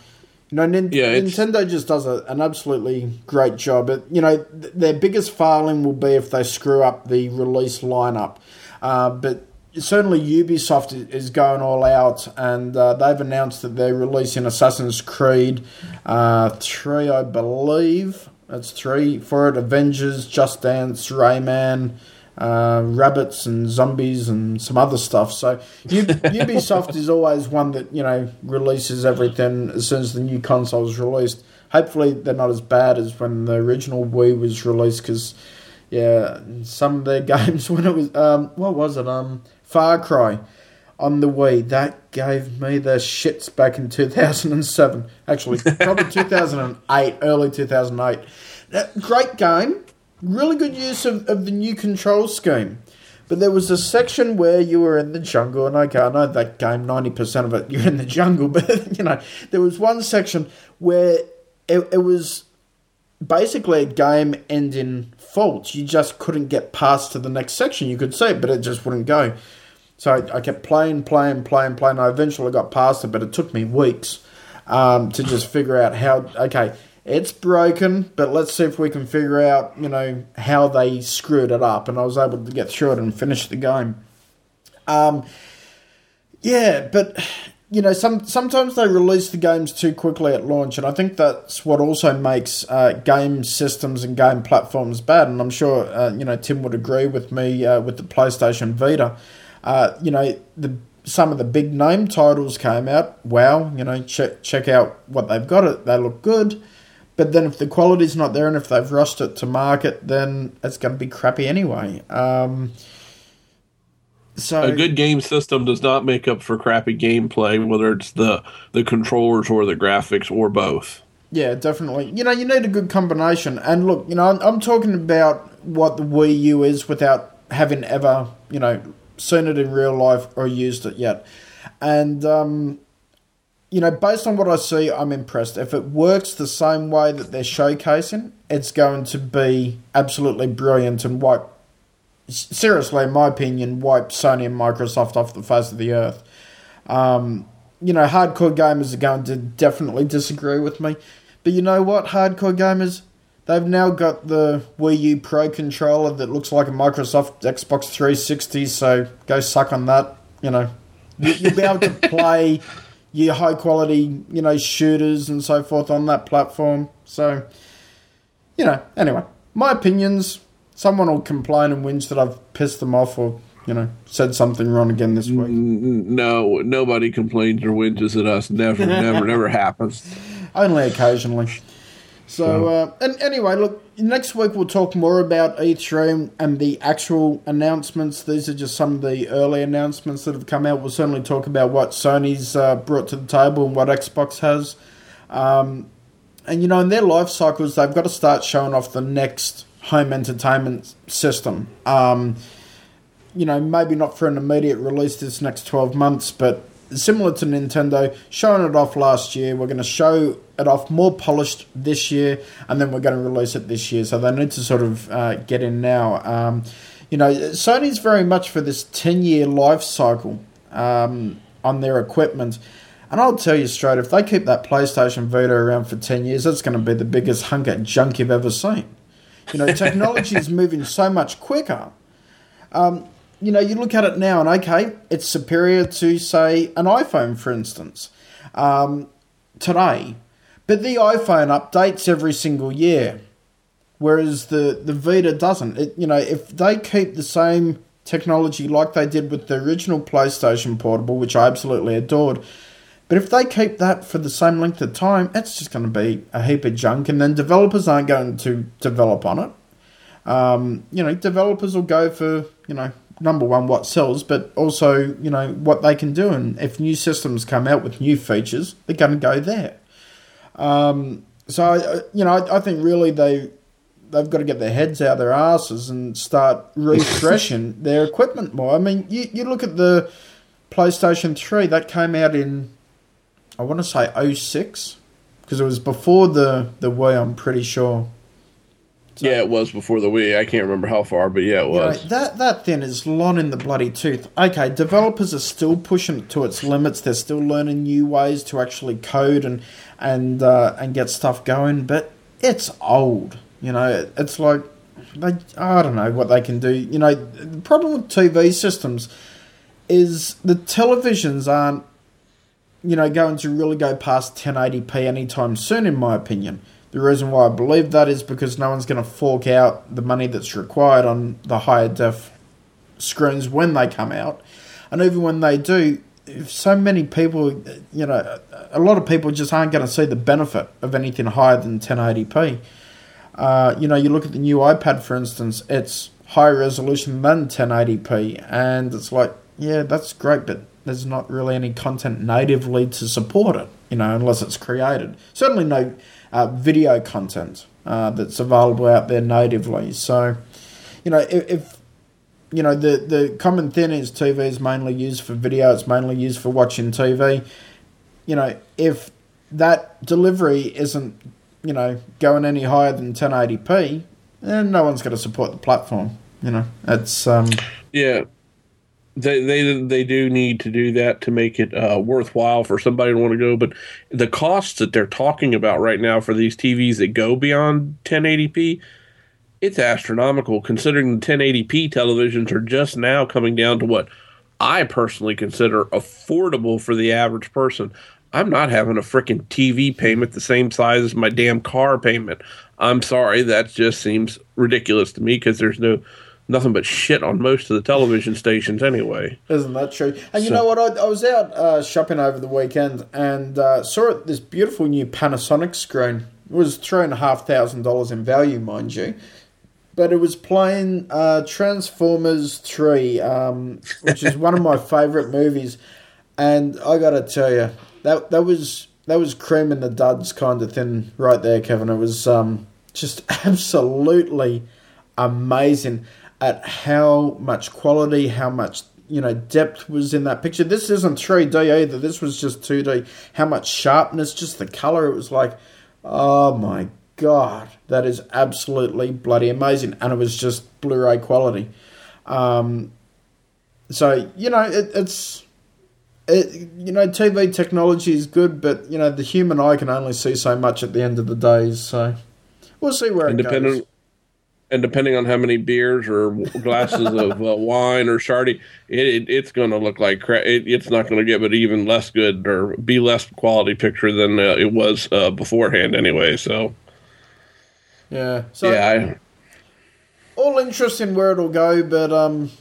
Speaker 2: know, Nin-
Speaker 3: Yeah,
Speaker 2: Nintendo just does a, an absolutely great job. It, you know, th- their biggest failing will be if they screw up the release lineup. Uh, but certainly Ubisoft is going all out, and uh, they've announced that they're releasing Assassin's Creed uh, 3, I believe. That's three for it Avengers, Just Dance, Rayman uh, rabbits and zombies and some other stuff. So Ubisoft is always one that you know releases everything as soon as the new console is released. Hopefully, they're not as bad as when the original Wii was released. Because yeah, some of their games when it was um, what was it um Far Cry on the Wii that gave me the shits back in 2007. Actually, probably 2008, early 2008. Uh, Great game, really good use of, of the new control scheme. But there was a section where you were in the jungle, and okay, I know that game, 90% of it, you're in the jungle, but you know, there was one section where it, it was basically a game ending fault. You just couldn't get past to the next section. You could see it, but it just wouldn't go. So I, I kept playing, playing, playing, playing. I eventually got past it, but it took me weeks um, to just figure out how. Okay, it's broken, but let's see if we can figure out, you know, how they screwed it up. And I was able to get through it and finish the game. Um, yeah, but you know, some sometimes they release the games too quickly at launch, and I think that's what also makes uh, game systems and game platforms bad. And I'm sure uh, you know Tim would agree with me uh, with the PlayStation Vita. Uh, you know, the some of the big name titles came out. Wow, you know, check check out what they've got. It they look good, But then if the quality's not there and if they've rushed it to market, then it's going to be crappy anyway. Um, so
Speaker 3: A good game system does not make up for crappy gameplay, whether it's the the controllers or the graphics or both.
Speaker 2: Yeah, definitely. You know, you need a good combination. And look, you know, I'm, I'm talking about what the Wii U is without having ever, you know, seen it in real life or used it yet. And, um, you know, based on what I see, I'm impressed. If it works the same way that they're showcasing, it's going to be absolutely brilliant and wipe, seriously, in my opinion, wipe Sony and Microsoft off the face of the earth. Um, you know, hardcore gamers are going to definitely disagree with me. But you know what, hardcore gamers? They've now got the Wii U Pro controller that looks like a Microsoft Xbox 360, so go suck on that. You know, you, will be able to play your high quality, you know, shooters and so forth on that platform. So, you know, anyway, my opinions. Someone will complain and whinge that I've pissed them off or you know, said something wrong again this week.
Speaker 3: No, nobody complains or whinges at us. Never, never, never happens.
Speaker 2: Only occasionally. So, uh, and anyway, look, next week we'll talk more about E3 and the actual announcements. These are just some of the early announcements that have come out. We'll certainly talk about what Sony's uh, brought to the table and what Xbox has. Um, and, you know, in their life cycles, they've got to start showing off the next home entertainment system. Um, you know, maybe not for an immediate release this next 12 months, but similar to Nintendo, showing it off last year. We're going to show it off more polished this year, and then we're going to release it this year. So they need to sort of uh, get in now. Um, you know, Sony's very much for this 10 year life cycle um, on their equipment. And I'll tell you straight, if they keep that PlayStation Vita around for 10 years, that's going to be the biggest hunk of junk you've ever seen. You know, technology is moving so much quicker. Um, you know, you look at it now and okay, it's superior to, say, an iPhone, for instance, um, today. But the iPhone updates every single year, whereas the, the Vita doesn't. It, you know, if they keep the same technology like they did with the original PlayStation Portable, which I absolutely adored, but if they keep that for the same length of time, it's just going to be a heap of junk, and then developers aren't going to develop on it. Um, you know, developers will go for, you know, number one, what sells, but also, you know, what they can do. And if new systems come out with new features, they're going to go there. Um, so, you know, I, I, think really they, they've got to get their heads out of their asses and start refreshing their equipment more. I mean, you, you look at the PlayStation 3, that came out in, I want to say 06, because it was before the, the Wii, I'm pretty sure.
Speaker 3: So, yeah, it was before the Wii. I can't remember how far, but yeah, it was.
Speaker 2: You know, that that thing is long in the bloody tooth. Okay, developers are still pushing it to its limits. They're still learning new ways to actually code and and uh, and get stuff going, but it's old. You know, it's like they, I don't know what they can do. You know, the problem with TV systems is the televisions aren't you know going to really go past 1080p anytime soon, in my opinion. The reason why I believe that is because no one's going to fork out the money that's required on the higher def screens when they come out. And even when they do, so many people, you know, a lot of people just aren't going to see the benefit of anything higher than 1080p. Uh, you know, you look at the new iPad, for instance, it's higher resolution than 1080p, and it's like, yeah, that's great, but there's not really any content natively to support it, you know, unless it's created. Certainly no uh, video content uh, that's available out there natively. So, you know, if, if, you know the the common thing is TV is mainly used for video, it's mainly used for watching TV. You know, if that delivery isn't you know going any higher than 1080p, then no one's going to support the platform. You know, it's um,
Speaker 3: yeah they they they do need to do that to make it uh, worthwhile for somebody to want to go. But the costs that they're talking about right now for these TVs that go beyond 1080p, it's astronomical. Considering the 1080p televisions are just now coming down to what I personally consider affordable for the average person. I'm not having a freaking TV payment the same size as my damn car payment. I'm sorry, that just seems ridiculous to me because there's no nothing but shit on most of the television stations anyway.
Speaker 2: Isn't that true? And you know what? I, I was out uh, shopping over the weekend and uh, saw this beautiful new Panasonic screen It was three and a half thousand dollars in value, mind you. But it was playing uh, Transformers Three, um, which is one of my favourite movies, and I got to tell you that that was that was cream in the duds kind of thing right there, Kevin. It was um, just absolutely amazing at how much quality, how much you know depth was in that picture. This isn't 3D either. This was just 2D. How much sharpness, just the color. It was like, oh my god, that is absolutely bloody amazing, and it was just Blu-ray quality. Um, so you know it, it's. It, you know, TV technology is good, but you know the human eye can only see so much at the end of the day. So we'll see where it goes
Speaker 3: and depending on how many beers or glasses of uh, wine or shardy, it, it it's going to look like crap. It, it's not going to give it even less good or be less quality picture than uh, it was uh, beforehand anyway. So,
Speaker 2: yeah, so
Speaker 3: yeah, I,
Speaker 2: all interesting where it'll go, but um,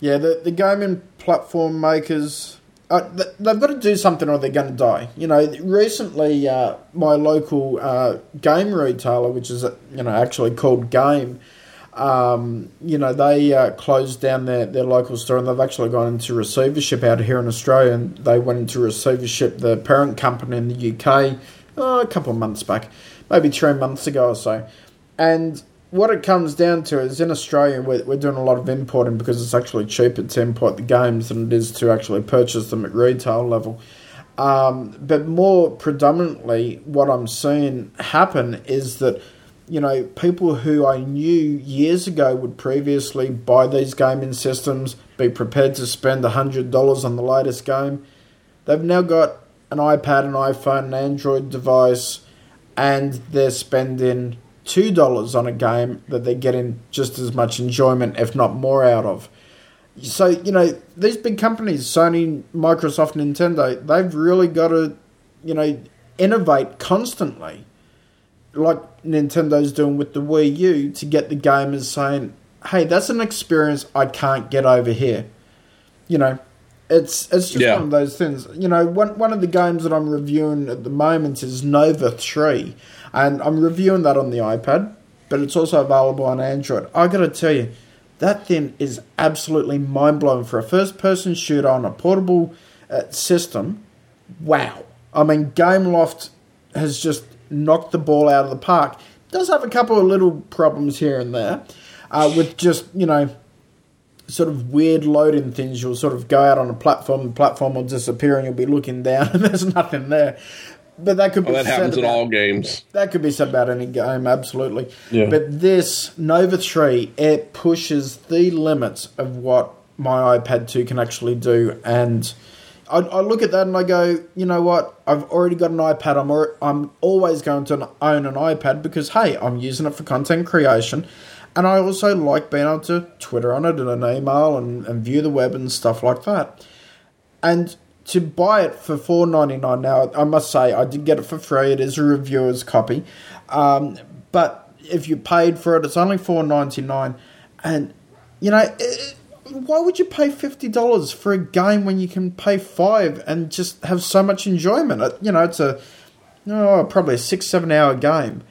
Speaker 2: yeah, the the gaming platform makers. Uh, they've got to do something or they're going to die. You know, recently, uh, my local uh, game retailer, which is you know actually called Game, um, you know, they uh, closed down their, their local store and they've actually gone into receivership out here in Australia. And they went into receivership, the parent company in the UK, oh, a couple of months back, maybe three months ago or so. And what it comes down to is in Australia, we're, we're doing a lot of importing because it's actually cheaper to import the games than it is to actually purchase them at retail level. Um, but more predominantly, what I'm seeing happen is that you know, people who I knew years ago would previously buy these gaming systems, be prepared to spend $100 on the latest game, they've now got an iPad, an iPhone, an Android device, and they're spending $2 on a game that they're getting just as much enjoyment, if not more, out of. So, you know, these big companies, Sony, Microsoft, Nintendo, they've really got to, you know, innovate constantly like Nintendo's doing with the Wii U to get the gamers saying, "Hey, that's an experience I can't get over here." You know, it's it's just yeah. one of those things. You know, one one of the games that I'm reviewing at the moment is Nova Three, and I'm reviewing that on the iPad, but it's also available on Android. I got to tell you, that thing is absolutely mind blowing for a first person shooter on a portable uh, system. Wow! I mean, Gameloft has just knocked the ball out of the park. Does have a couple of little problems here and there uh, with just, you know, sort of weird loading things. You'll sort of go out on a platform, the platform will disappear, and you'll be looking down, and there's nothing there. But that could oh, be
Speaker 3: that happens about, in all games.
Speaker 2: That could be said about any game, absolutely.
Speaker 3: Yeah.
Speaker 2: But this Nova Three, it pushes the limits of what my iPad two can actually do, and I, I, look at that and I go, you know what? I've already got an iPad. I'm or, I'm always going to own an iPad because hey, I'm using it for content creation, and I also like being able to Twitter on it and an email and, and view the web and stuff like that. And to buy it for four ninety nine now, I must say I did get it for free. It is a reviewer's copy, um, but if you paid for it, it's only four ninety nine, and you know. It, why would you pay fifty dollars for a game when you can pay five and just have so much enjoyment? You know, it's a oh, probably a six seven hour game,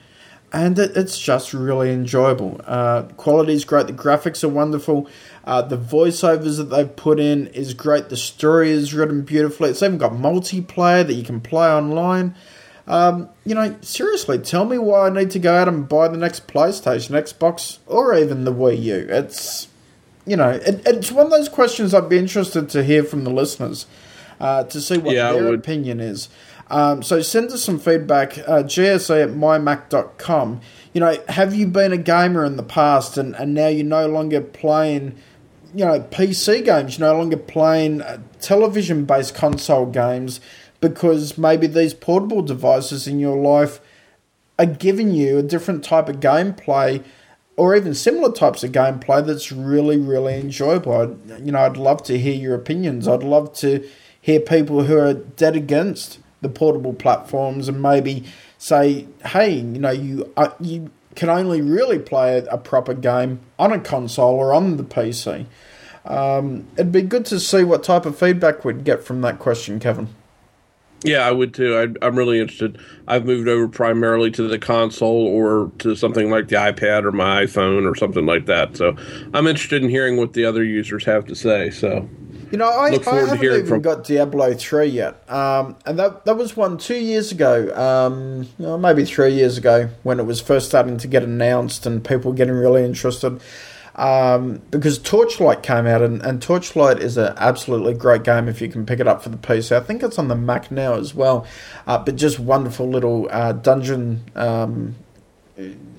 Speaker 2: and it, it's just really enjoyable. Uh, quality is great. The graphics are wonderful. Uh, the voiceovers that they've put in is great. The story is written beautifully. It's even got multiplayer that you can play online. Um, you know, seriously, tell me why I need to go out and buy the next PlayStation, Xbox, or even the Wii U. It's you know, it, it's one of those questions I'd be interested to hear from the listeners uh, to see what yeah, their opinion is. Um, so send us some feedback, uh, gsa at mymac.com. You know, have you been a gamer in the past and, and now you're no longer playing, you know, PC games, you're no longer playing uh, television based console games because maybe these portable devices in your life are giving you a different type of gameplay or even similar types of gameplay that's really, really enjoyable. I'd, you know, I'd love to hear your opinions. I'd love to hear people who are dead against the portable platforms and maybe say, hey, you know, you uh, you can only really play a, proper game on a console or on the PC. Um, it'd be good to see what type of feedback we'd get from that question, Kevin.
Speaker 3: Yeah, I would too. I, I'm really interested. I've moved over primarily to the console or to something like the iPad or my iPhone or something like that. So I'm interested in hearing what the other users have to say. So
Speaker 2: You know, I, I haven't even
Speaker 3: from-
Speaker 2: got Diablo three yet, um, and that that was one two years ago, um, know, maybe three years ago when it was first starting to get announced and people getting really interested. Um, because Torchlight came out, and, and Torchlight is an absolutely great game if you can pick it up for the PC. I think it's on the Mac now as well, uh, but just wonderful little uh, dungeon um,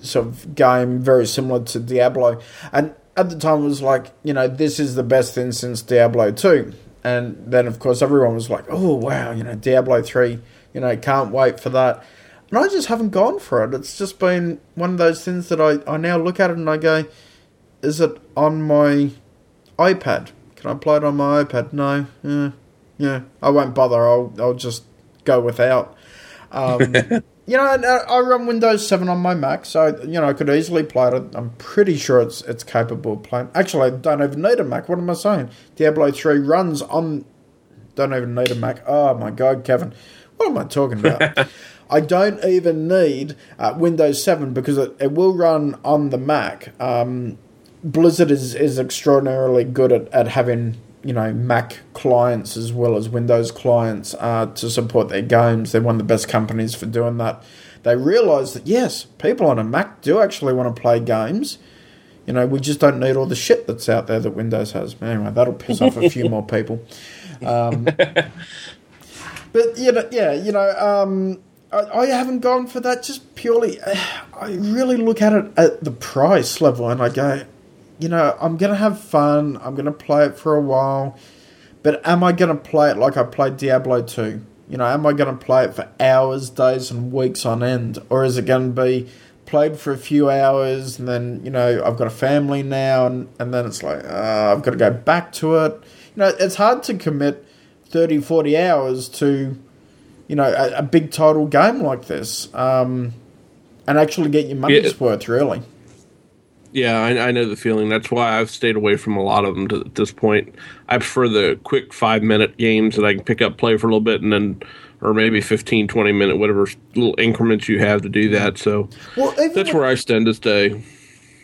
Speaker 2: sort of game, very similar to Diablo. And at the time, was like, you know, this is the best thing since Diablo 2. And then, of course, everyone was like, oh, wow, you know, Diablo 3, you know, can't wait for that. And I just haven't gone for it. It's just been one of those things that I, I now look at it and I go, is it on my iPad? Can I play it on my iPad? No. Yeah. Yeah. I won't bother. I'll, I'll just go without. Um, you know, uh, I run Windows 7 on my Mac, so you know I could easily play it. I'm pretty sure it's it's capable of playing. Actually, I don't even need a Mac. What am I saying? Diablo 3 runs on. Don't even need a Mac. Oh my God, Kevin, what am I talking about? I don't even need uh, Windows 7 because it, it will run on the Mac. Um, Blizzard is, is extraordinarily good at, at having you know Mac clients as well as Windows clients uh, to support their games. They're one of the best companies for doing that. They realise that yes, people on a Mac do actually want to play games. You know, we just don't need all the shit that's out there that Windows has. Anyway, that'll piss off a few more people. Um, but you know, yeah, you know, um, I, I haven't gone for that just purely. I really look at it at the price level, and I go, you know, I'm gonna have fun. I'm gonna play it for a while, but am I gonna play it like I played Diablo two? You know, am I gonna play it for hours, days, and weeks on end, or is it gonna be played for a few hours and then you know I've got a family now, and and then it's like uh, I've got to go back to it. You know, it's hard to commit 30, 40 hours to you know a, a big title game like this, um, and actually get your money's
Speaker 3: Yeah.
Speaker 2: worth really.
Speaker 3: Yeah, I, I know the feeling. That's why I've stayed away from a lot of them to at this point. I prefer the quick five minute games that I can pick up, play for a little bit, and then, or maybe 15, 20 minute, whatever little increments you have to do that. So
Speaker 2: Well,
Speaker 3: that's
Speaker 2: with-
Speaker 3: where I stand to stay.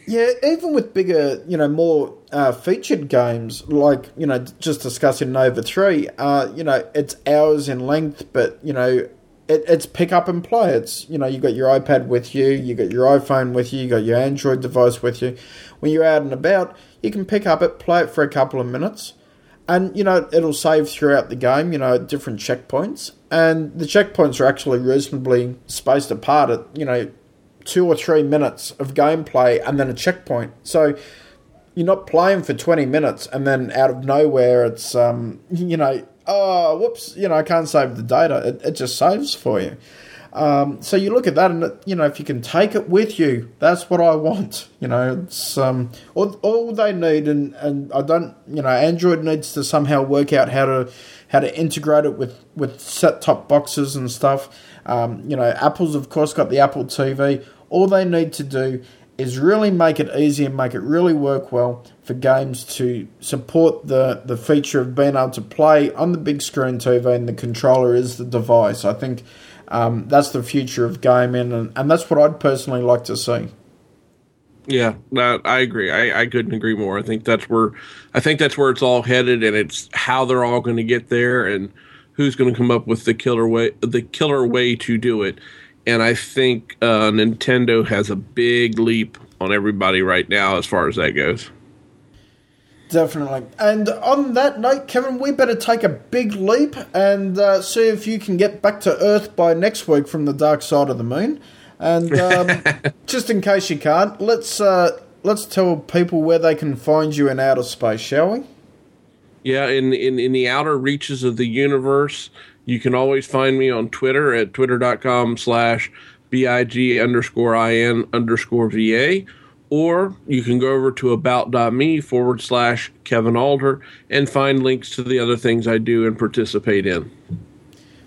Speaker 2: Yeah, even with bigger, you know, more uh, featured games, like, you know, just discussing Nova 3, uh, you know, it's hours in length, but, you know, it, it's pick up and play. It's, you know, you got your iPad with you, you got your iPhone with you, you got your Android device with you. When you're out and about, you can pick up it, play it for a couple of minutes, and, you know, it'll save throughout the game, you know, different checkpoints. And the checkpoints are actually reasonably spaced apart at, you know, two or three minutes of gameplay and then a checkpoint. So you're not playing for 20 minutes and then out of nowhere it's, um, you know, oh, whoops, you know, I can't save the data. It, it just saves for you. Um, so you look at that and, you know, if you can take it with you, that's what I want. You know, it's um, all, all they need, and, and I don't, you know, Android needs to somehow work out how to how to integrate it with, with set top boxes and stuff. Um, you know, Apple's, of course, got the Apple TV. All they need to do is really make it easy and make it really work well for games to support the, the feature of being able to play on the big screen TV and the controller is the device. I think um, that's the future of gaming, and, and that's what I'd personally like to see.
Speaker 3: Yeah, I agree. I, I couldn't agree more. I think that's where I think that's where it's all headed, and it's how they're all going to get there, and who's going to come up with the killer way the killer way to do it. And I think uh, Nintendo has a big leap on everybody right now as far as that goes.
Speaker 2: Definitely. And on that note, Kevin, we better take a big leap and uh, see if you can get back to Earth by next week from the dark side of the moon. And um, just in case you can't, let's uh, let's tell people where they can find you in outer space, shall we?
Speaker 3: Yeah, in, in in the outer reaches of the universe, you can always find me on Twitter at twitter.com slash big underscore in underscore va, or you can go over to about.me forward slash Kevin Alder and find links to the other things I do and participate in.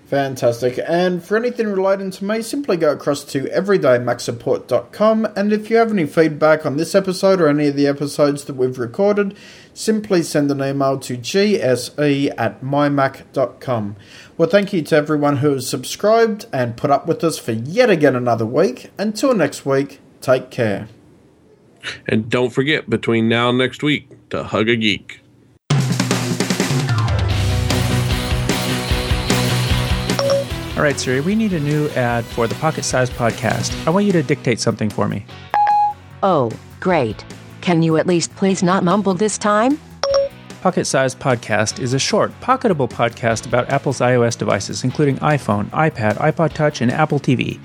Speaker 2: Fantastic. And for anything relating to me, simply go across to everydaymacsupport.com. And if you have any feedback on this episode or any of the episodes that we've recorded, simply send an email to gse at mymac.com. Well, thank you to everyone who has subscribed and put up with us for yet again another week. Until next week, take care.
Speaker 3: And don't forget, between now and next week, to hug a geek.
Speaker 4: All right, Siri, we need a new ad for the Pocket Size Podcast. I want you to dictate something for me.
Speaker 7: Oh, great. Can you at least please not mumble this time?
Speaker 4: Pocket Size Podcast is a short, pocketable podcast about Apple's iOS devices, including iPhone, iPad, iPod Touch, and Apple TV.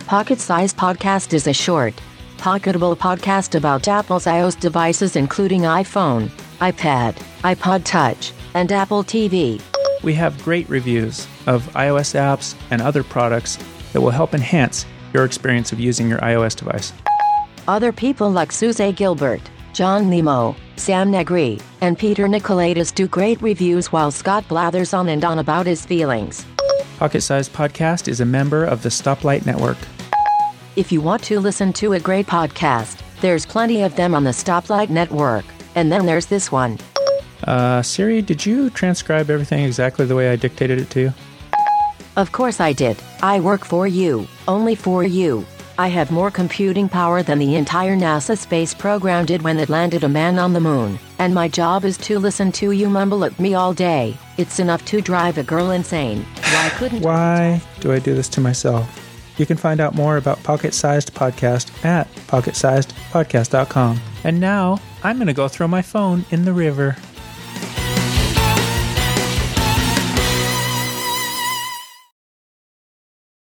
Speaker 7: Pocket Size Podcast is a short, pocketable podcast about Apple's iOS devices, including iPhone, iPad, iPod Touch, and Apple TV.
Speaker 4: We have great reviews of iOS apps and other products that will help enhance your experience of using your iOS device.
Speaker 7: Other people like Suze Gilbert, John Nemo, Sam Negri, and Peter Nicolaitis do great reviews while Scott blathers on and on about his feelings.
Speaker 4: Pocket Size Podcast is a member of the Stoplight Network.
Speaker 7: If you want to listen to a great podcast, there's plenty of them on the Stoplight Network. And then there's this one.
Speaker 4: Uh, Siri, did you transcribe everything exactly the way I dictated it to you?
Speaker 7: Of course I did. I work for you, only for you. I have more computing power than the entire NASA space program did when it landed a man on the moon, and my job is to listen to you mumble at me all day. It's enough to drive a girl insane. Why couldn't
Speaker 4: Why do I do this to myself? You can find out more about Pocket Sized Podcast at pocketsizedpodcast.com. And now I'm going to go throw my phone in the river.